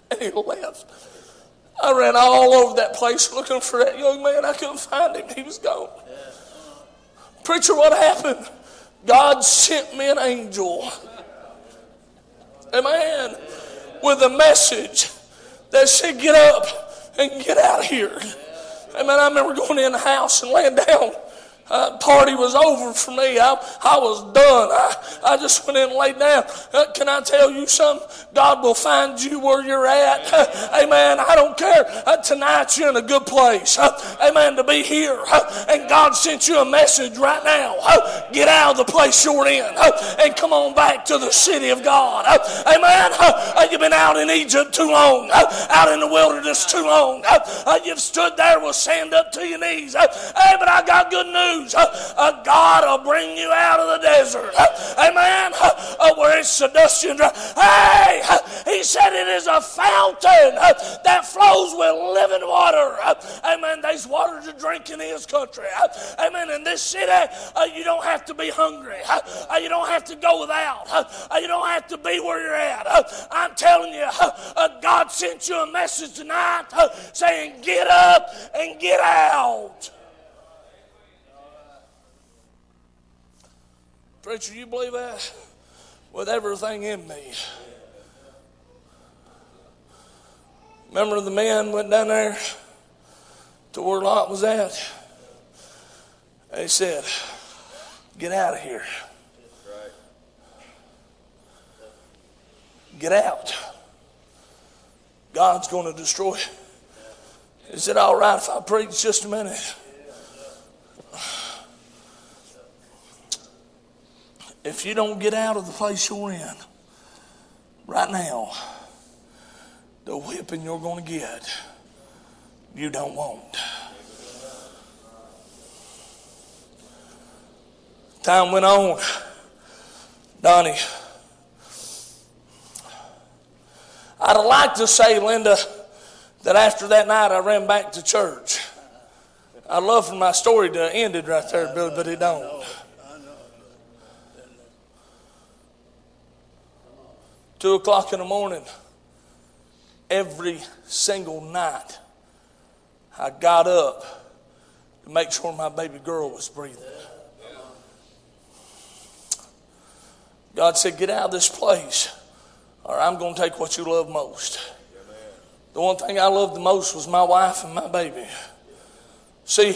And he left. I ran all over that place looking for that young man. I couldn't find him. He was gone. Preacher, what happened? God sent me an angel. Amen. With a message that said, Get up and get out of here. Amen. I remember going in the house and laying down uh, party was over for me. I, I was done. I, I just went in and laid down. Uh, can I tell you something? God will find you where you're at. Amen. I don't care. Uh, tonight you're in a good place. Uh, amen. To be here. Uh, and God sent you a message right now. get out of the place you're in and come on back to the city of God. amen. you've been out in Egypt too long, out in the wilderness too long. you've stood there with sand up to your knees. hey, but I got good news news. Uh, uh, God will bring you out of the desert. Uh, amen. Uh, uh, where it's seduction. Hey, he said it is a fountain that flows with living water. Amen. There's water to drink in his country. Amen. In this city, uh, you don't have to be hungry. Uh, you don't have to go without. Uh, you don't have to be where you're at. I'm telling you, God sent you a message tonight saying, get up and get out. Preacher, you believe that? With everything in me. Remember the man went down there to where Lot was at? They said, Get out of here. Get out. God's going to destroy. Is it all right if I preach just a minute? If you don't get out of the place you're in right now, the whipping you're going to get, you don't want. Time went on. Donnie, I'd like to say, Linda, that after that night I ran back to church. I'd love for my story to have ended right there, Billy, but it don't. Two o'clock in the morning, every single night, I got up to make sure my baby girl was breathing. God said, Get out of this place, or I'm going to take what you love most. The one thing I loved the most was my wife and my baby. See,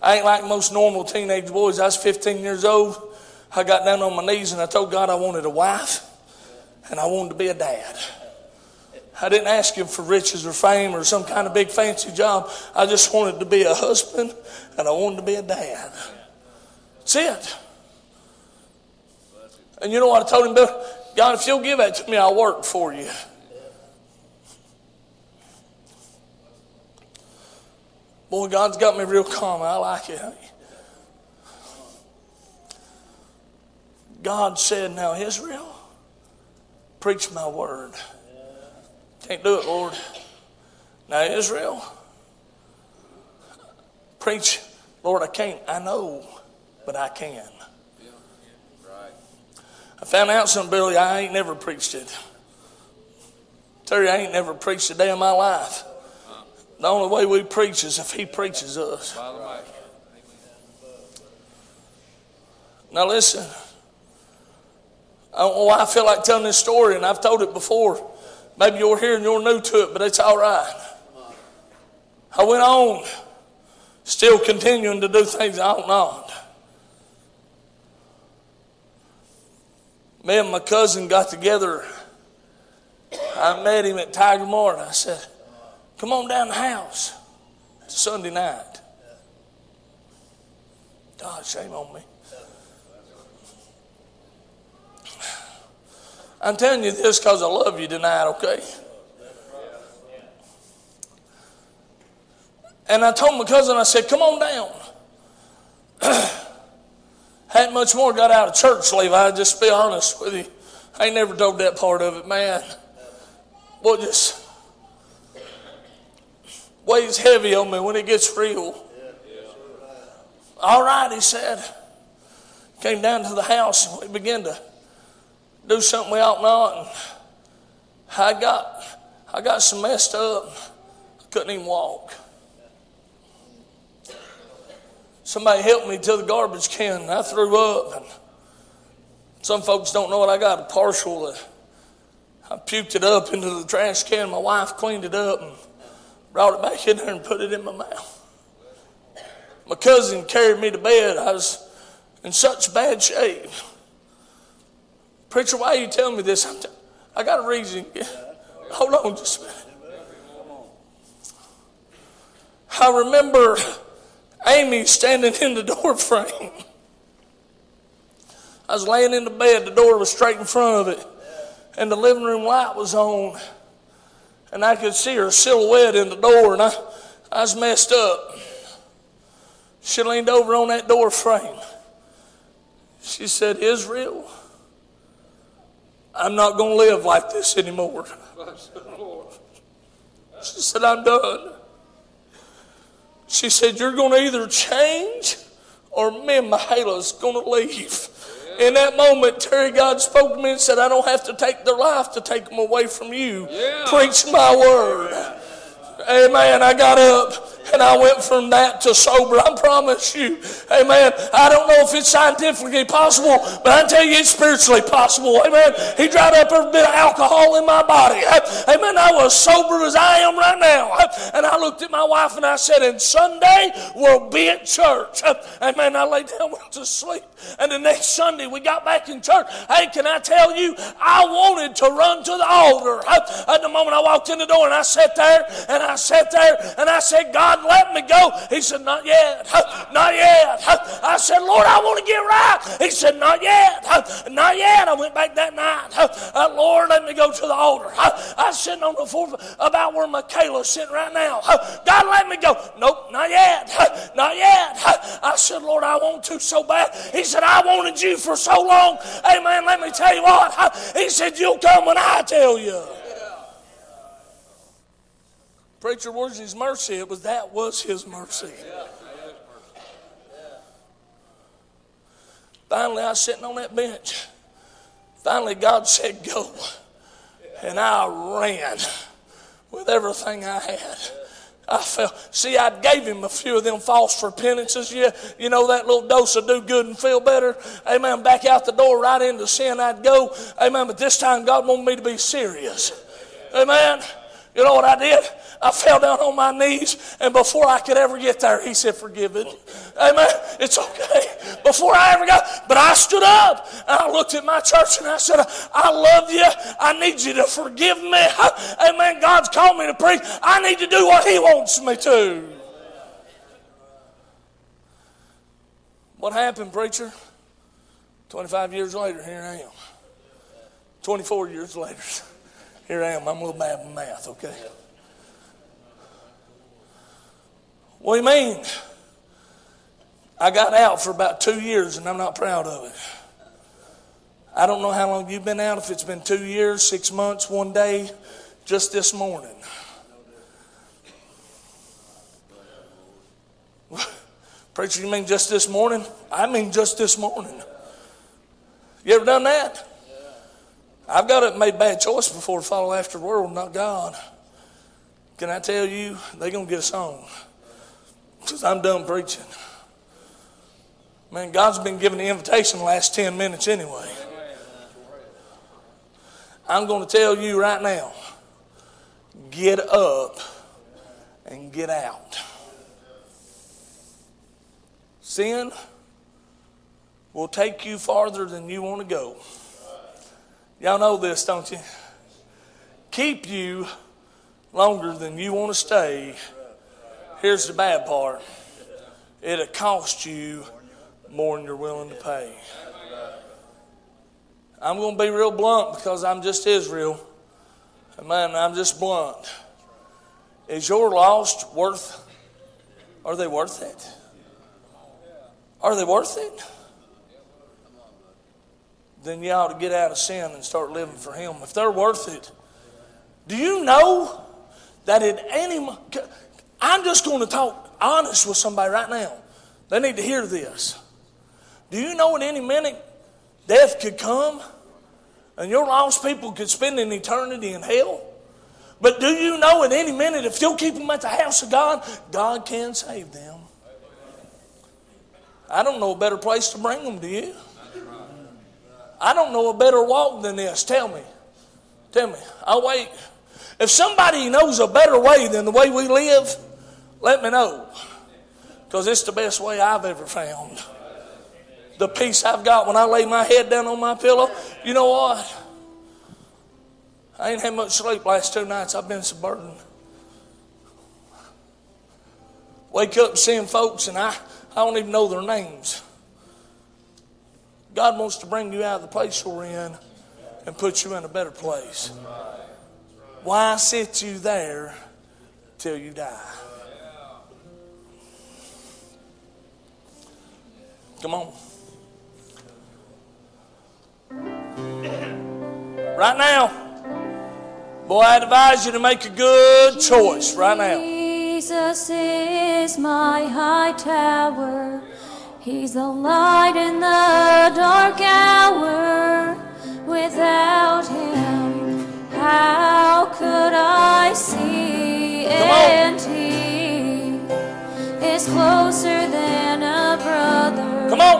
I ain't like most normal teenage boys. I was 15 years old. I got down on my knees and I told God I wanted a wife and I wanted to be a dad. I didn't ask him for riches or fame or some kind of big fancy job. I just wanted to be a husband and I wanted to be a dad. That's it. And you know what I told him, Bill? God, if you'll give that to me, I'll work for you. Boy, God's got me real calm. I like it. God said, Now, Israel, preach my word. Can't do it, Lord. Now, Israel, preach, Lord, I can't. I know, but I can. I found out something, Billy, I ain't never preached it. Terry, I ain't never preached a day in my life. The only way we preach is if He preaches us. Now, listen. Why I feel like telling this story, and I've told it before. Maybe you're here and you're new to it, but it's all right. I went on, still continuing to do things I don't know. Me and my cousin got together. I met him at Tiger Mart. I said, Come on down the house. It's Sunday night. God, shame on me. I'm telling you this because I love you tonight, okay? And I told my cousin, I said, come on down. Hadn't much more got out of church, Levi, just be honest with you. I ain't never told that part of it, man. Boy, just weighs heavy on me when it gets real. All right, he said. Came down to the house and we began to do something we ought not. And I got, I got so messed up, I couldn't even walk. Somebody helped me to the garbage can and I threw up. And some folks don't know what I got a partial. I puked it up into the trash can. My wife cleaned it up and brought it back in there and put it in my mouth. My cousin carried me to bed. I was in such bad shape. Preacher, why are you telling me this? T- i got a reason. Hold on just a minute. I remember Amy standing in the door frame. I was laying in the bed, the door was straight in front of it, and the living room light was on. And I could see her silhouette in the door, and I, I was messed up. She leaned over on that door frame. She said, Israel, I'm not going to live like this anymore. She said, I'm done. She said, You're going to either change or me and Mahala's going to leave. In that moment, Terry God spoke to me and said, I don't have to take their life to take them away from you. Yeah. Preach my word. Amen. I got up and I went from that to sober. I promise you. Amen. I don't know if it's scientifically possible, but I tell you it's spiritually possible. Amen. He dried up every bit of alcohol in my body. Amen. I was sober as I am right now. And I looked at my wife and I said, and Sunday we'll be at church. Amen. I laid down, went to sleep. And the next Sunday we got back in church. Hey, can I tell you, I wanted to run to the altar. At the moment I walked in the door and I sat there and I sat there and I said, God, God let me go? He said, Not yet. Not yet. I said, Lord, I want to get right. He said, Not yet. Not yet. I went back that night. Uh, Lord, let me go to the altar. I was sitting on the floor about where Michaela's sitting right now. God, let me go. Nope, not yet. Not yet. I said, Lord, I want to so bad. He said, I wanted you for so long. Hey, man, let me tell you what. He said, You'll come when I tell you. Preacher, where's his mercy? It was that was his mercy. Finally, I was sitting on that bench. Finally, God said, Go. And I ran with everything I had. I felt, see, I gave him a few of them false repentances. You, you know, that little dose of do good and feel better. Amen. Back out the door, right into sin, I'd go. Amen. But this time, God wanted me to be serious. Amen. You know what I did? I fell down on my knees, and before I could ever get there, he said, Forgive it. Amen. It's okay. Before I ever got, but I stood up and I looked at my church and I said, I love you. I need you to forgive me. Amen. God's called me to preach. I need to do what He wants me to. What happened, preacher? 25 years later, here I am. 24 years later, here I am. I'm a little bad with math, okay? What do you mean? I got out for about two years and I'm not proud of it. I don't know how long you've been out, if it's been two years, six months, one day, just this morning. Preacher, you mean just this morning? I mean just this morning. You ever done that? I've got to made bad choice before to follow after the world, not God. Can I tell you, they're going to get a song because I'm done preaching. Man, God's been giving the invitation the last 10 minutes anyway. I'm going to tell you right now get up and get out. Sin will take you farther than you want to go. Y'all know this, don't you? Keep you longer than you want to stay. Here's the bad part it'll cost you more than you're willing to pay. I'm going to be real blunt because I'm just Israel. Man, I'm just blunt. Is your lost worth, are they worth it? Are they worth it? Then you ought to get out of sin and start living for Him. If they're worth it, do you know that at any I'm just going to talk honest with somebody right now. They need to hear this. Do you know at any minute death could come and your lost people could spend an eternity in hell? But do you know at any minute if you'll keep them at the house of God, God can save them? I don't know a better place to bring them, do you? I don't know a better walk than this. Tell me. Tell me. I'll wait. If somebody knows a better way than the way we live, let me know. Because it's the best way I've ever found. The peace I've got when I lay my head down on my pillow. You know what? I ain't had much sleep last two nights. I've been so burdened. Wake up seeing folks and I, I don't even know their names. God wants to bring you out of the place you're in and put you in a better place. Why sit you there till you die? Come on. Right now, boy, I advise you to make a good choice right now. Jesus is my high tower. He's the light in the dark hour. Without him, how could I see? And he is closer than a brother. Come on.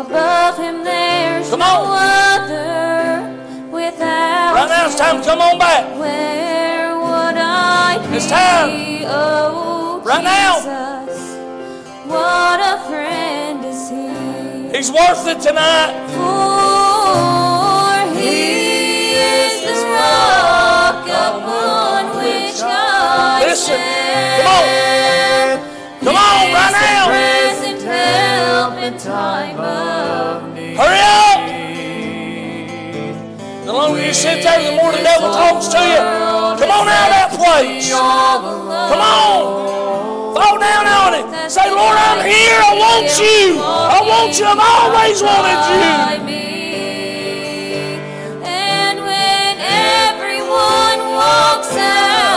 Above him, there's Come no on. other. Without Right now, it's time to come on back. where would I be? It's time. Oh, Right now. Jesus, what a friend is he. He's worth it tonight. For you sit there, the more the devil talks to you. Come on out of that place. Come on. Fall down on it. Say, Lord, I'm here. I want you. I want you. I've always wanted you. And when everyone walks out,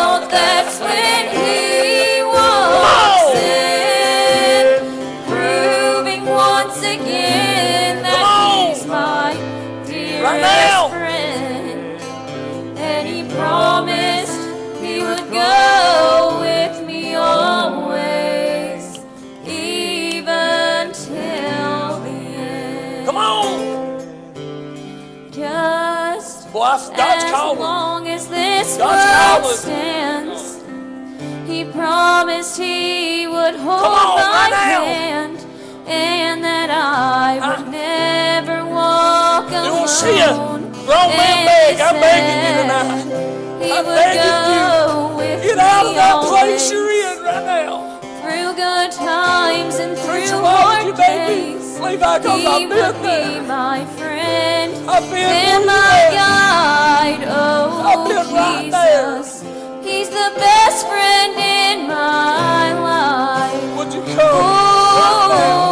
enough. God's as calling. long as this God's world calling. stands. He promised He would hold on, my right now. hand, and that I would ah. never walk You alone. want to see a grown man beg? he I'm begging you tonight. He I'm would begging go you. with Get out of that place you're in right now. Through good times and through Preacher, why would you hard days, leave out? 'Cause He I've been would there. be my friend I've been my guide. Oh, been right. Jesus, He's the best friend in my life. Would you come right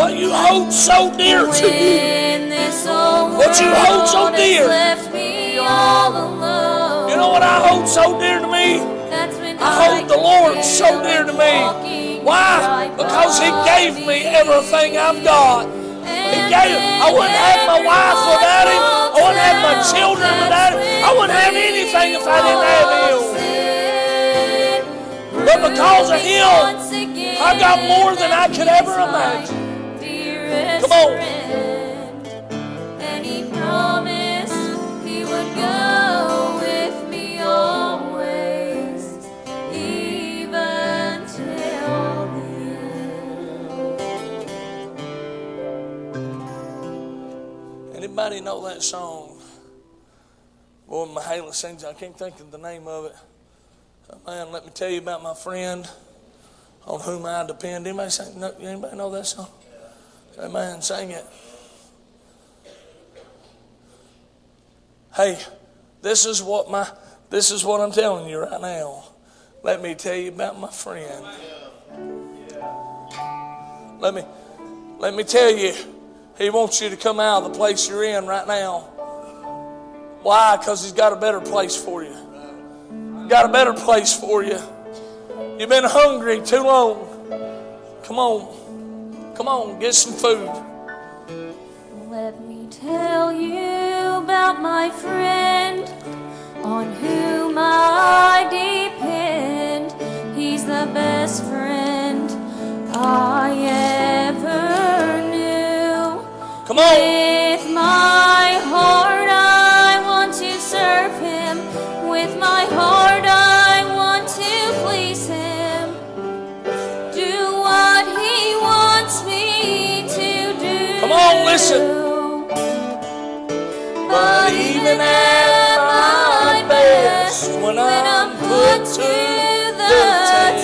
What you hold so dear to you. When this old What you hold so dear. left me all alone. You know what I hold so dear to me? I hold the Lord so dear to me. Why? Because He gave me everything I've got. He gave. I wouldn't have my wife without Him. I wouldn't have my children without Him. I wouldn't have anything if I didn't have Him. But because of Him, I've got more than I could ever imagine. Come on. And he promised he would go with me always, even till the Anybody know that song? Boy, Mahala sings. I can't think of the name of it. Man, let me tell you about my friend on whom I depend. Anybody sing? No, anybody know that song? Amen. Sing it. Hey, this is what my this is what I'm telling you right now. Let me tell you about my friend. Let me let me tell you, he wants you to come out of the place you're in right now. Why? Because he's got a better place for you. Got a better place for you. You've been hungry too long. Come on. Come on, get some food. Let me tell you about my friend on whom I depend. He's the best friend I ever knew. Come on. At my best, when I'm put to the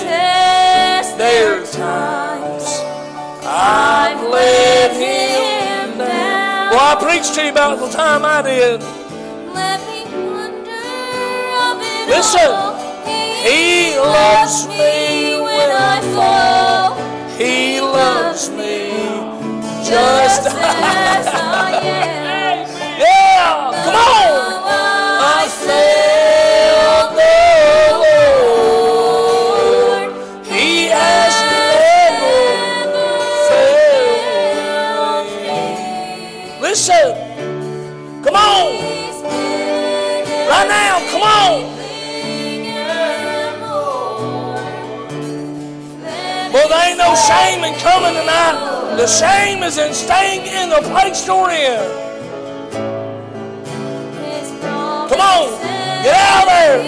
test, there are times I've let him down. Well, I preached to you about the time I did. Let me wonder Listen. He loves me when I fall. He loves me just as I am. Shame in coming tonight. The shame is in staying in the place you're in. Come on, get out there.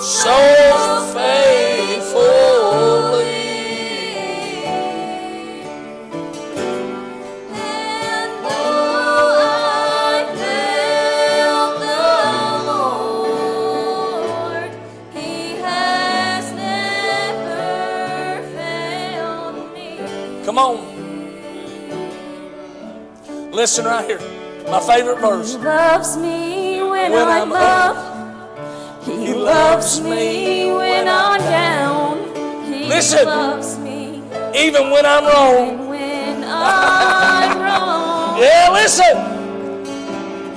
So faithfully. Listen right here. My favorite verse. He loves me when, When I'm, I'm up. He, loves me when I'm down. He Listen. loves me Even when I'm wrong. when I'm wrong. Yeah, listen.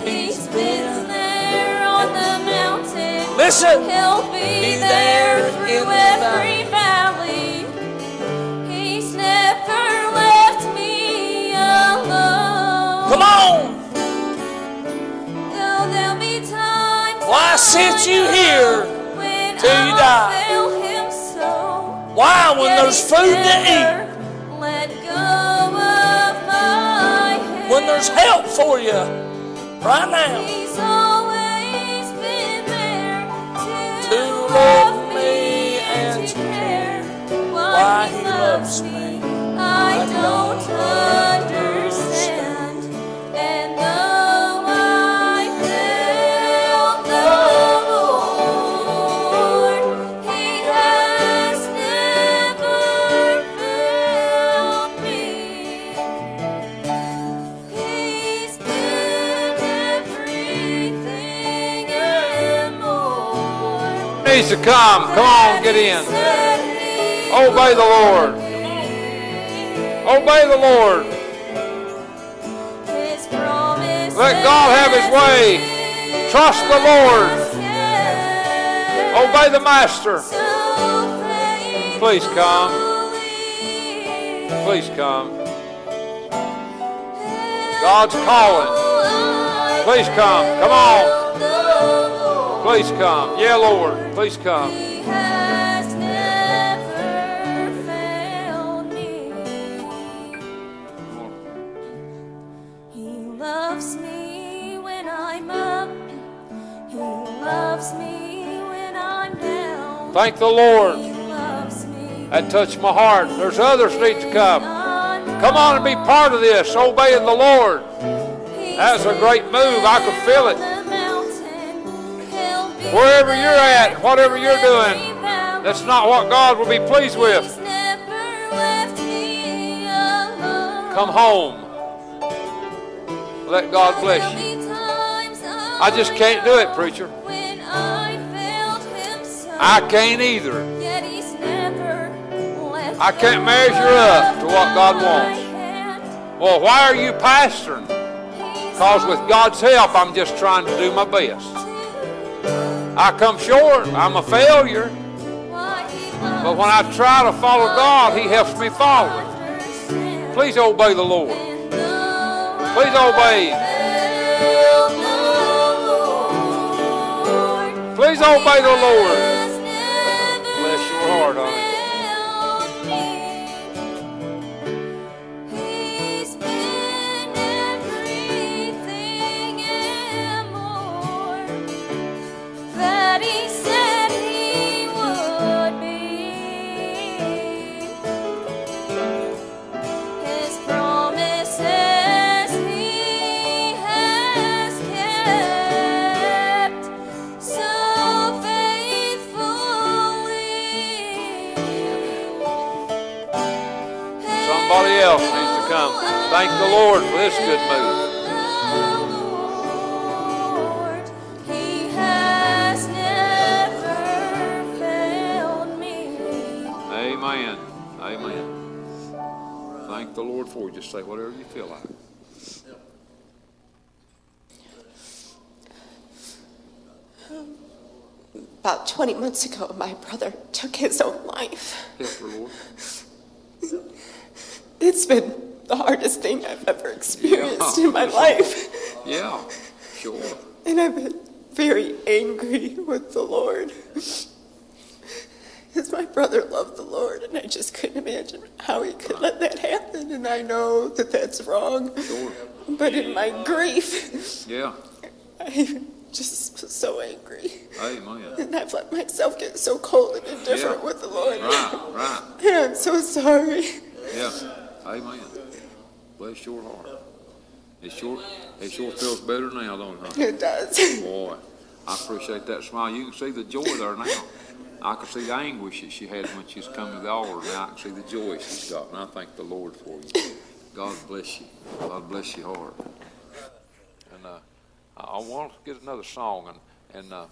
He's been there on the mountain. Listen. He'll be He's there there through every valley. Sent you here till you die. Why, when there's food to eat, when there's help for you right now, to love me and to care why He loves me. I don't understand. Needs to come. Come on, get in. Obey the Lord. Obey the Lord. Let God have His way. Trust the Lord. Obey the Master. Please come. Please come. God's calling. Please come. Come on. Please come. Yeah, Lord. Please come. He has never failed me. He loves me when I'm up. He loves me when I'm down. Thank the Lord. He loves me. That touched my heart. There's others need to come. Come on and be part of this, obeying the Lord. That's a great move. I could feel it. Wherever you're at, whatever you're doing, that's not what God will be pleased with. Come home. Let God bless you. I just can't do it, preacher. I failed him so, I can't either. yet he's never left I can't measure up to what God wants. Well, why are you pastoring? Because with God's help, I'm just trying to do my best. I come short. I'm a failure. But when I try to follow God, He helps me follow Please obey the Lord. Please obey. Please obey the Lord. Bless your heart, honey. Come. Thank the Lord for this good move. He has never failed me. Amen. Amen. Thank the Lord for it. Just say whatever you feel like. About 20 months ago, my brother took his own life. Yes, Lord. It's been the hardest thing I've ever experienced in my life. Yeah, sure. And I've been very angry with the Lord. Because my brother loved the Lord, and I just couldn't imagine how he could let that happen. And I know that that's wrong. Sure. But in my grief, Yeah. I just was so angry. Amen. And I've let myself get so cold and indifferent Yeah. with the Lord. Right, right. And I'm so sorry. Yeah. Amen. Bless your heart. It sure, it sure feels better now, don't it? huh? It does. Boy, I appreciate that smile. You can see the joy there now. I can see the anguish that she had when she was coming to the altar. Now I can see the joy she's got, and I thank the Lord for you. God bless you. God bless your heart. And uh, I I want to get another song, and and uh,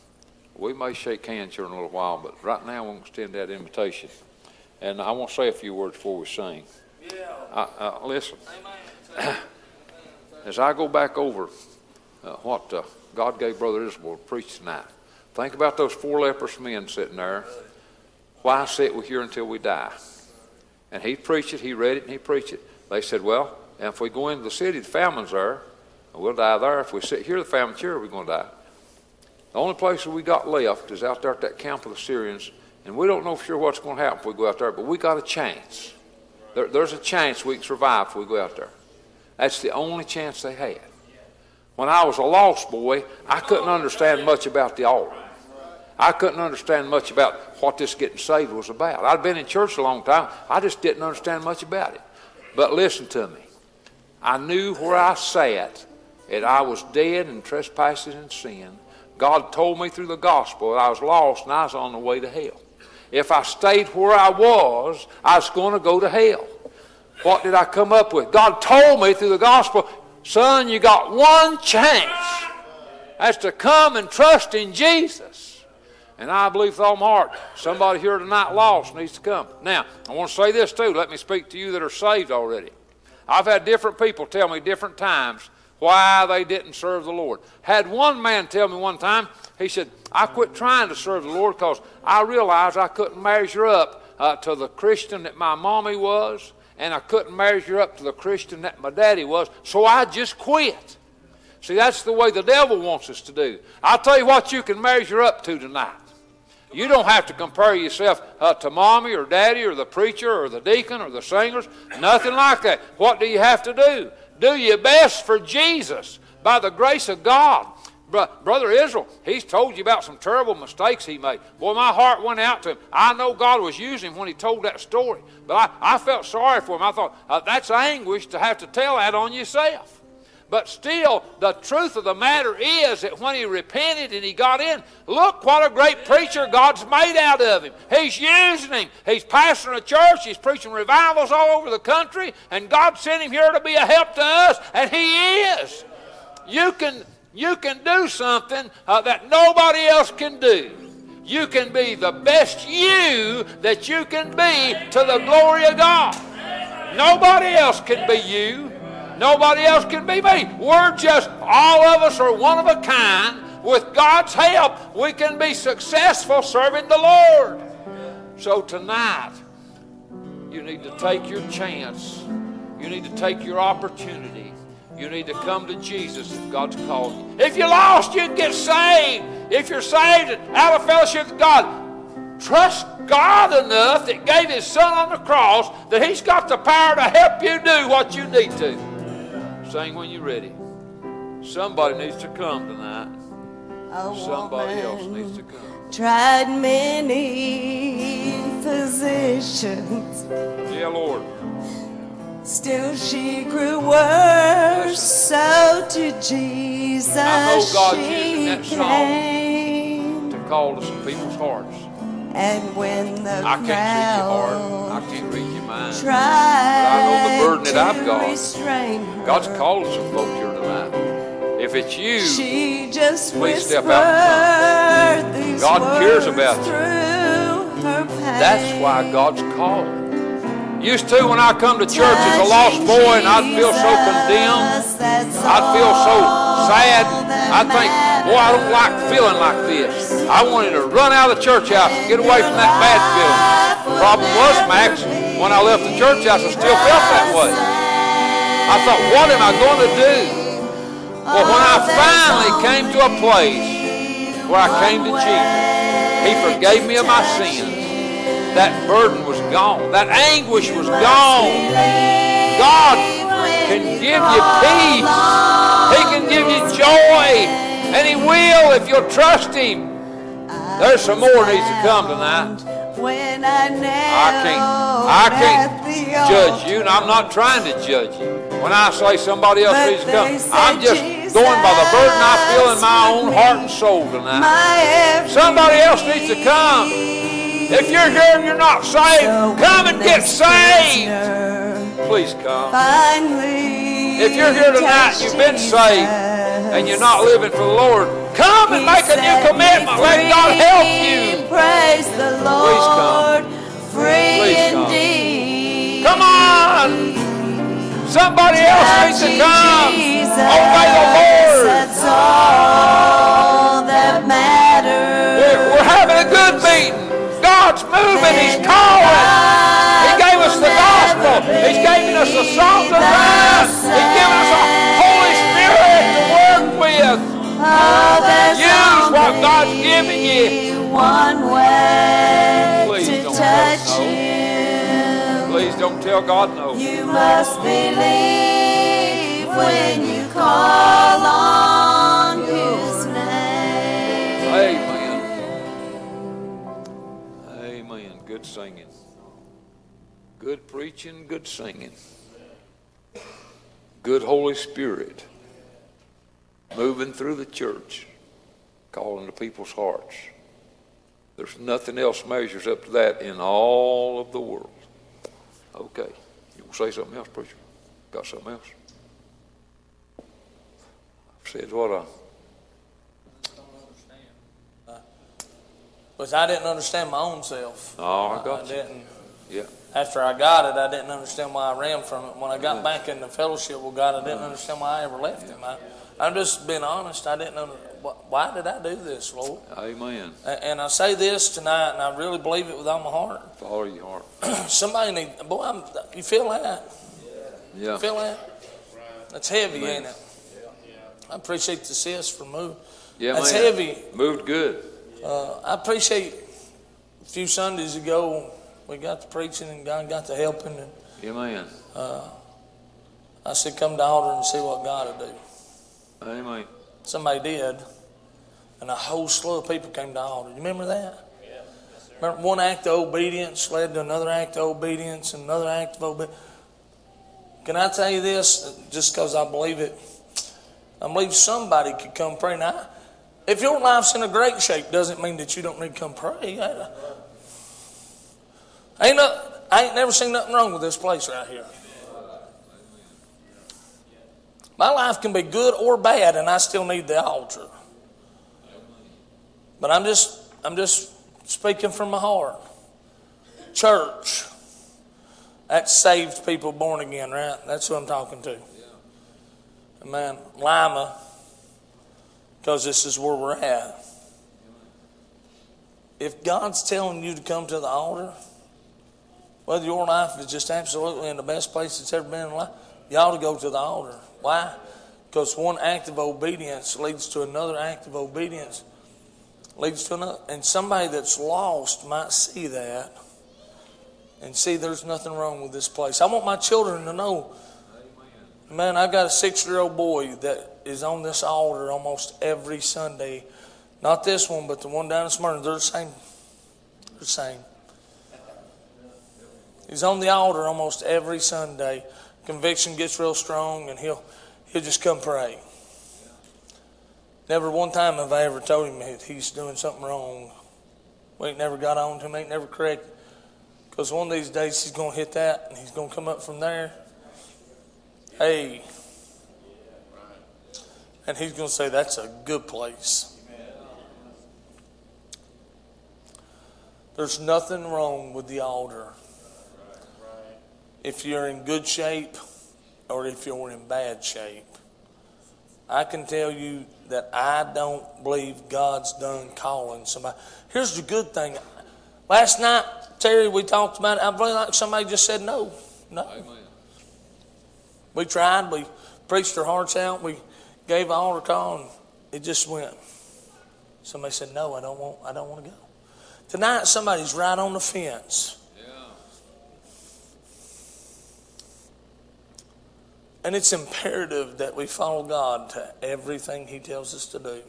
we may shake hands here in a little while, but right now I want to extend that invitation. And I want to say a few words before we sing. I, uh, listen, as I go back over uh, what uh, God gave Brother Israel to preach tonight, think about those four leprous men sitting there. Why sit we here until we die? And he preached it, he read it, and he preached it. They said, well, and if we go into the city, the famine's there, and we'll die there. If we sit here, the famine's here, we're going to die. The only place that we got left is out there at that camp of the Syrians, and we don't know for sure what's going to happen if we go out there, but we got a chance. There, there's a chance we can survive if we go out there. That's the only chance they had. When I was a lost boy, I couldn't understand much about the altar. I couldn't understand much about what this getting saved was about. I'd been in church a long time. I just didn't understand much about it. But listen to me. I knew where I sat that I was dead in trespasses and sin. God told me through the gospel that I was lost and I was on the way to hell. If I stayed where I was, I was going to go to hell. What did I come up with? God told me through the gospel, son, you got one chance. That's to come and trust in Jesus. And I believe with all my heart, somebody here tonight lost needs to come. Now, I want to say this too. Let me speak to you that are saved already. I've had different people tell me different times why they didn't serve the Lord. Had one man tell me one time, he said, I quit trying to serve the Lord because I realized I couldn't measure up uh, to the Christian that my mommy was, and I couldn't measure up to the Christian that my daddy was, so I just quit. See, that's the way the devil wants us to do. I'll tell you what you can measure up to tonight. You don't have to compare yourself uh, to mommy or daddy or the preacher or the deacon or the singers. Nothing like that. What do you have to do? Do your best for Jesus by the grace of God. Bro- Brother Israel, he's told you about some terrible mistakes he made. Boy, my heart went out to him. I know God was using him when he told that story, but I, I felt sorry for him. I thought, uh, that's anguish to have to tell that on yourself. But still, the truth of the matter is that when he repented and he got in, look what a great preacher God's made out of him. He's using him. He's pastoring a church. He's preaching revivals all over the country. And God sent him here to be a help to us, and he is. You can, you can do something uh, that nobody else can do. You can be the best you that you can be to the glory of God. Nobody else can be you. Nobody else can be me. We're just, all of us are one of a kind. With God's help, we can be successful serving the Lord. So tonight, you need to take your chance. You need to take your opportunity. You need to come to Jesus if God's called you. If you're lost, you can get saved. If you're saved out of fellowship with God, trust God enough that gave His Son on the cross that He's got the power to help you do what you need to. Sing when you're ready. Somebody needs to come tonight. Somebody else needs to come. Tried many physicians, Yeah, Lord. Still she grew worse. So to Jesus I know God's she using that came. song to call to some people's hearts. And when the I can't read your heart. I can't read your mind. But I know the burden that I've got. God's calling some folks here tonight. If it's you, she just please step out God cares about you. through her pain. That's why God's calling. Used to when I come to church as a lost boy and I'd feel so condemned, I'd feel so sad. I'd think, boy, I don't like feeling like this. I wanted to run out of the church house and get away from that bad feeling. Problem was, Max, when I left the church house, I still felt that way. I thought, what am I going to do? Well, when I finally came to a place where I came to Jesus, He forgave me of my sins. That burden was gone. That anguish was gone. God can give you peace. He can give you joy. And He will if you'll trust Him. There's some more needs to come tonight. When I I can't, I can't judge you, and I'm not trying to judge you. When I say somebody else needs to come, I'm just going by the burden I feel in my own heart and soul tonight. Somebody else needs to come. If you're here and you're not saved, come and get saved. Please come. If you're here tonight and you've been saved and you're not living for the Lord, come and make a new commitment. Let God help you. Praise the Please Lord. come. Free indeed. Come on. Somebody else needs to come. Obey the Lord. God's moving. He's calling. He gave us the gospel. He's giving us the salt of life. He's given us a Holy Spirit to work with. Oh, Use what God giving you one way Please to don't touch no. you. Please don't tell God no. You must believe when you call on Good preaching, good singing. Good Holy Spirit moving through the church, calling to people's hearts. There's nothing else measures up to that in all of the world. Okay. You want to say something else, preacher? Got something else? I've said what I. Because I didn't understand my own self. Oh, I got you. didn't. Yeah. After I got it, I didn't understand why I ran from it. When I got back in the fellowship with God, I didn't understand why I ever left Him. I, I'm just being honest. I didn't know why did I do this, Lord. Amen. And I say this tonight, and I really believe it with all my heart. Follow your heart. Somebody need, boy, I'm, you feel that? Yeah. You feel that? That's heavy, Amen. ain't it? Yeah. I appreciate the sis for move. Yeah, That's man. heavy. Moved good. Uh, I appreciate a few Sundays ago we got the preaching and God got the helping, and Yeah, man. uh, I said, "Come to the altar and see what God will do." Amen. Somebody did, and a whole slew of people came to the altar. You remember that? Yeah. Remember one act of obedience led to another act of obedience and another act of obedience. Can I tell you this? Just because I believe it, I believe somebody could come pray. Now, if your life's in a great shape, doesn't mean that you don't need to come pray. Ain't no, I ain't never seen nothing wrong with this place right here. My life can be good or bad, and I still need the altar. But I'm just, I'm just speaking from my heart. Church, that's saved people born again, right? That's who I'm talking to. Man, Lima, because this is where we're at. If God's telling you to come to the altar, whether your life is just absolutely in the best place it's ever been in life, you ought to go to the altar. Why? Because one act of obedience leads to another act of obedience, leads to another. And somebody that's lost might see that and see there's nothing wrong with this place. I want my children to know, man, I've got a six year old boy that is on this altar almost every Sunday. Not this one, but the one down in Smyrna. They're the same. They're the same. He's on the altar almost every Sunday. Conviction gets real strong, and he'll he'll just come pray. Never one time have I ever told him that he's doing something wrong. We ain't never got on to him, ain't never corrected. Because one of these days he's going to hit that, and he's going to come up from there. Hey. And he's going to say, that's a good place. There's nothing wrong with the altar. If you're in good shape or if you're in bad shape. I can tell you that I don't believe God's done calling somebody. Here's the good thing. Last night, Terry, we talked about it. I believe like somebody just said no. No. We tried. We preached our hearts out. We gave an altar call, and it just went. Somebody said, "No, I don't want. I don't want to go." Tonight, somebody's right on the fence. And it's imperative that we follow God to everything He tells us to do.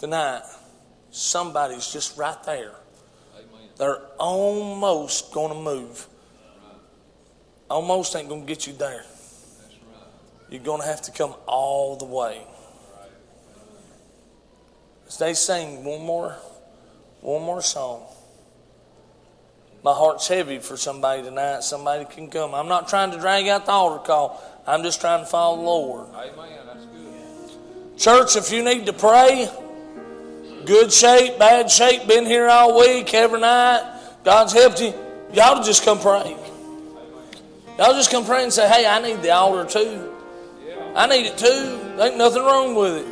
Tonight, somebody's just right there. They're almost going to move. Almost ain't going to get you there. You're going to have to come all the way. As they sing one more, one more song. My heart's heavy for somebody tonight. Somebody can come. I'm not trying to drag out the altar call. I'm just trying to follow the Lord. Amen. That's good. Church, if you need to pray, good shape, bad shape, been here all week, every night, God's helped you, y'all just come pray. Y'all just come pray and say, hey, I need the altar too. I need it too. There ain't nothing wrong with it.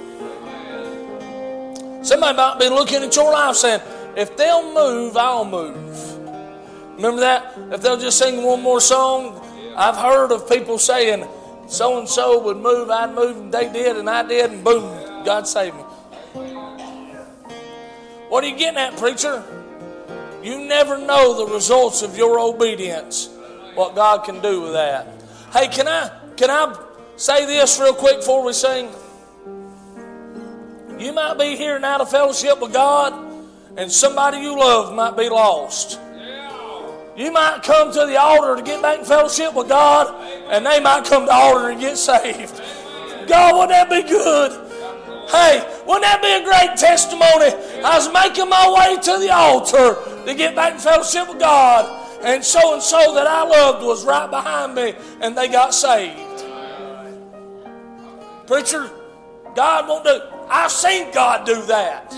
Somebody might be looking at your life saying, if they'll move, I'll move. Remember that? If they'll just sing one more song, I've heard of people saying, so and so would move, I'd move, and they did, and I did, and boom, God saved me. What are you getting at, preacher? You never know the results of your obedience. What God can do with that. Hey, can I can I say this real quick before we sing? You might be here and out of fellowship with God, and somebody you love might be lost. You might come to the altar to get back in fellowship with God, and they might come to the altar and get saved. God, wouldn't that be good? Hey, wouldn't that be a great testimony? I was making my way to the altar to get back in fellowship with God, and so and so that I loved was right behind me, and they got saved. Preacher, God won't do. I've seen God do that.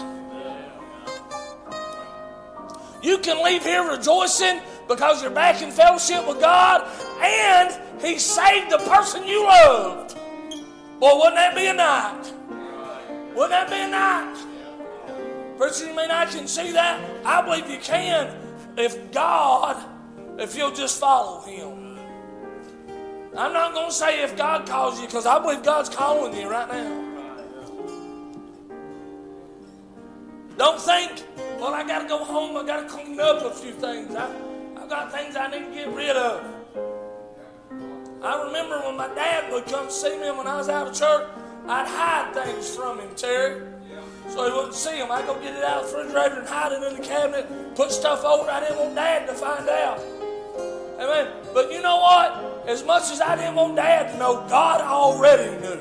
You can leave here rejoicing because you're back in fellowship with God and He saved the person you loved. Boy, wouldn't that be a night? Wouldn't that be a night? Preacher, you mean I can see that? I believe you can if God, if you'll just follow Him. I'm not going to say if God calls you because I believe God's calling you right now. Don't think, well, I got to go home. I got to clean up a few things. I, got things I need to get rid of. I remember when my dad would come see me when I was out of church, I'd hide things from him, Terry. So he wouldn't see them. I'd go get it out of the refrigerator and hide it in the cabinet, put stuff over. I didn't want dad to find out. Amen. But you know what? As much as I didn't want dad to know, God already knew.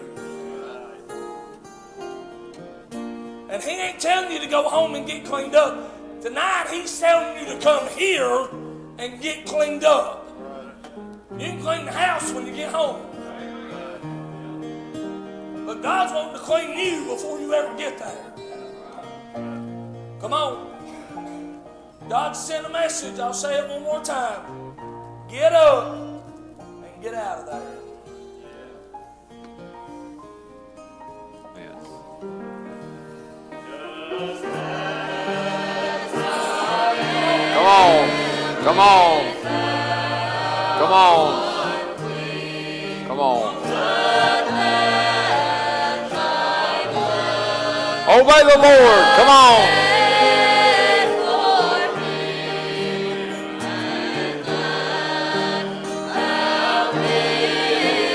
And he ain't telling you to go home and get cleaned up. Tonight, he's telling you to come here and get cleaned up. You can clean the house when you get home. But God's wanting to clean you before you ever get there. Come on. God sent a message. I'll say it one more time. Get up and get out of there. Come Come on. Come on. Come on. Obey the Lord. Come on.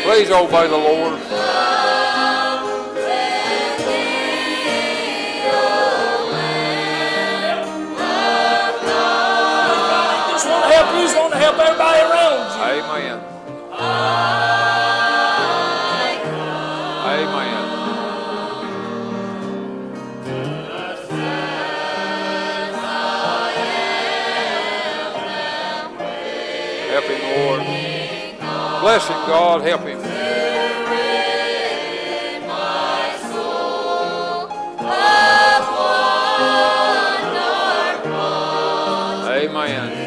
Please obey the Lord. Amen. Amen. Help him, Lord. Bless him, God. Help him. Amen.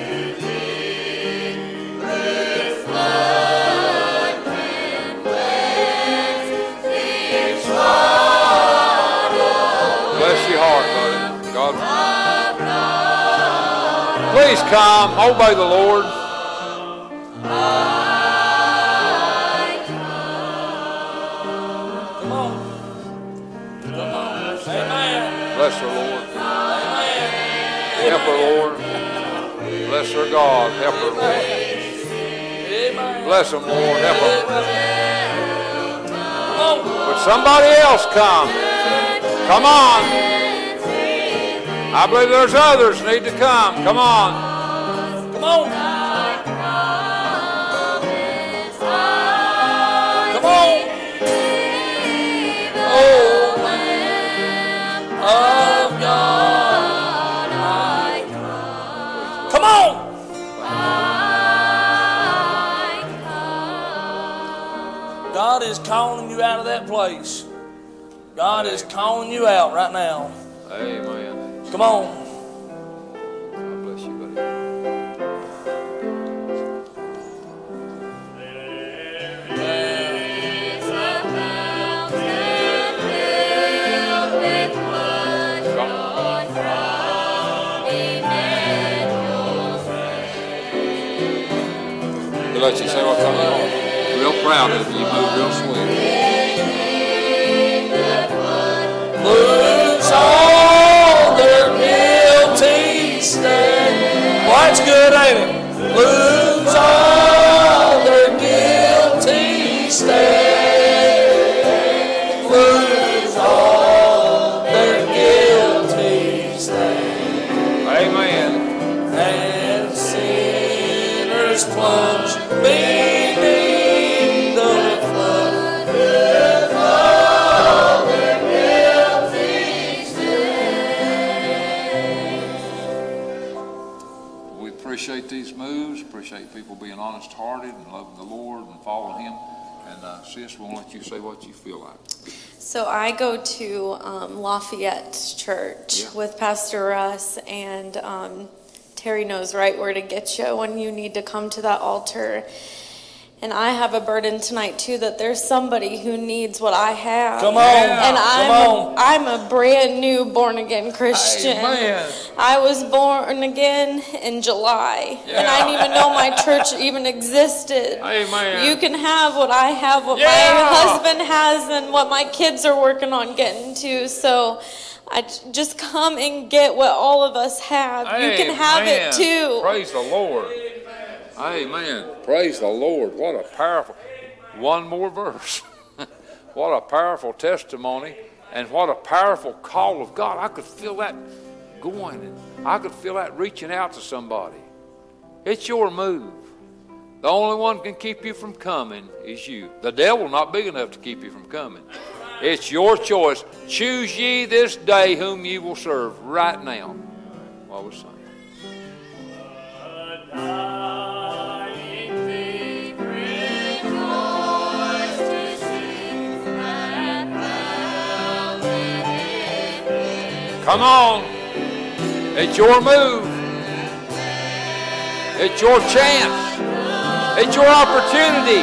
Please come. Obey the Lord. Come on. Come on. Amen. Bless her, Lord. Amen. Help her, Lord. Bless her, God. Help her, Lord. Bless them, Lord. Help. Come. Would somebody else come? Come on. I believe there's others need to come. Come on. Come on. Come on. Oh, of God. Come on. God is calling you out of that place. God is calling you out right now. Amen. Come on. God bless you, buddy. Let you say what on. Real proud of you. Move real sweet. good, ain't it? Blues sis, we'll let you say what you feel like. So I go to um, Lafayette Church Yeah. with Pastor Russ, and um, Terry knows right where to get you when you need to come to that altar. And I have a burden tonight too that there's somebody who needs what I have. Come on. and I'm on. A, I'm a brand new born again Christian. Amen. I was born again in July, and I didn't even know my church even existed. Amen. You can have what I have, what Yeah. my husband has, and what my kids are working on getting to. So I j- just come and get what all of us have. you can have Amen. it too. Praise the Lord. Amen. Praise the Lord. What a powerful. One more verse. what a powerful testimony and what a powerful call of God. I could feel that going and I could feel that reaching out to somebody. It's your move. The only one can keep you from coming is you. The devil not big enough to keep you from coming. It's your choice. Choose ye this day whom ye will serve right now. While we're sing. Come on. It's your move. It's your chance. It's your opportunity.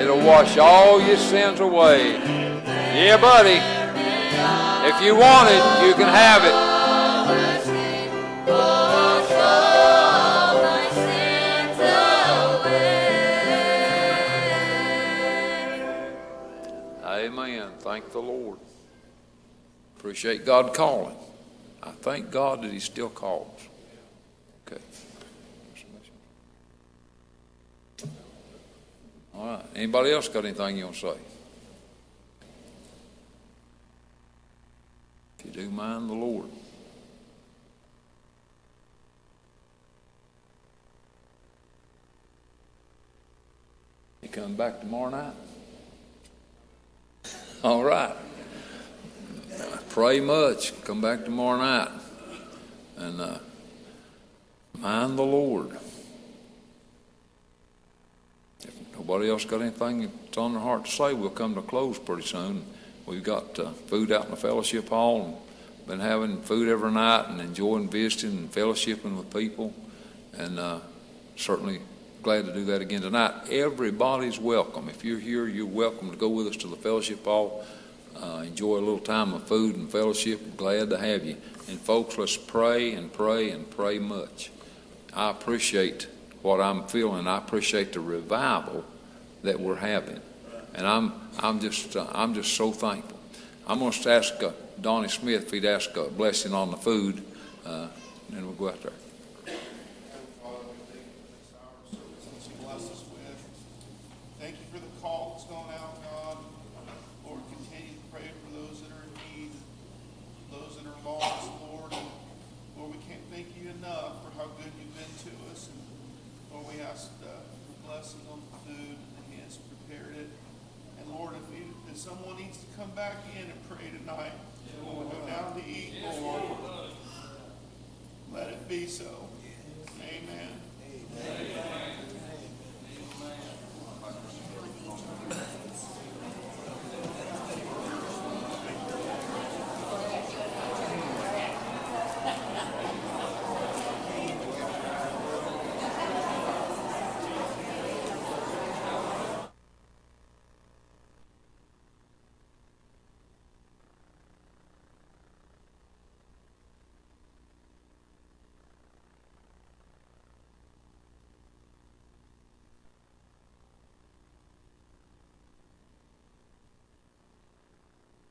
It'll wash all your sins away. Yeah, buddy. If you want it, you can have it. Amen. Thank the Lord. Appreciate God calling. I thank God that He still calls. Okay. All right. Anybody else got anything you want to say? If you do mind the Lord. You coming back tomorrow night? All right. Pray much. Come back tomorrow night. And uh, mind the Lord. If nobody else got anything that's on their heart to say, we'll come to a close pretty soon. We've got uh, food out in the fellowship hall and been having food every night and enjoying visiting and fellowshipping with people. And uh, certainly glad to do that again tonight. Everybody's welcome. If you're here, you're welcome to go with us to the fellowship hall. Uh, enjoy a little time of food and fellowship. Glad to have you. And folks, let's pray and pray and pray much. I appreciate what I'm feeling. I appreciate the revival that we're having, and I'm I'm just uh, I'm just so thankful. I'm going to ask uh, Donnie Smith if he'd ask a blessing on the food, uh, and we'll go out there.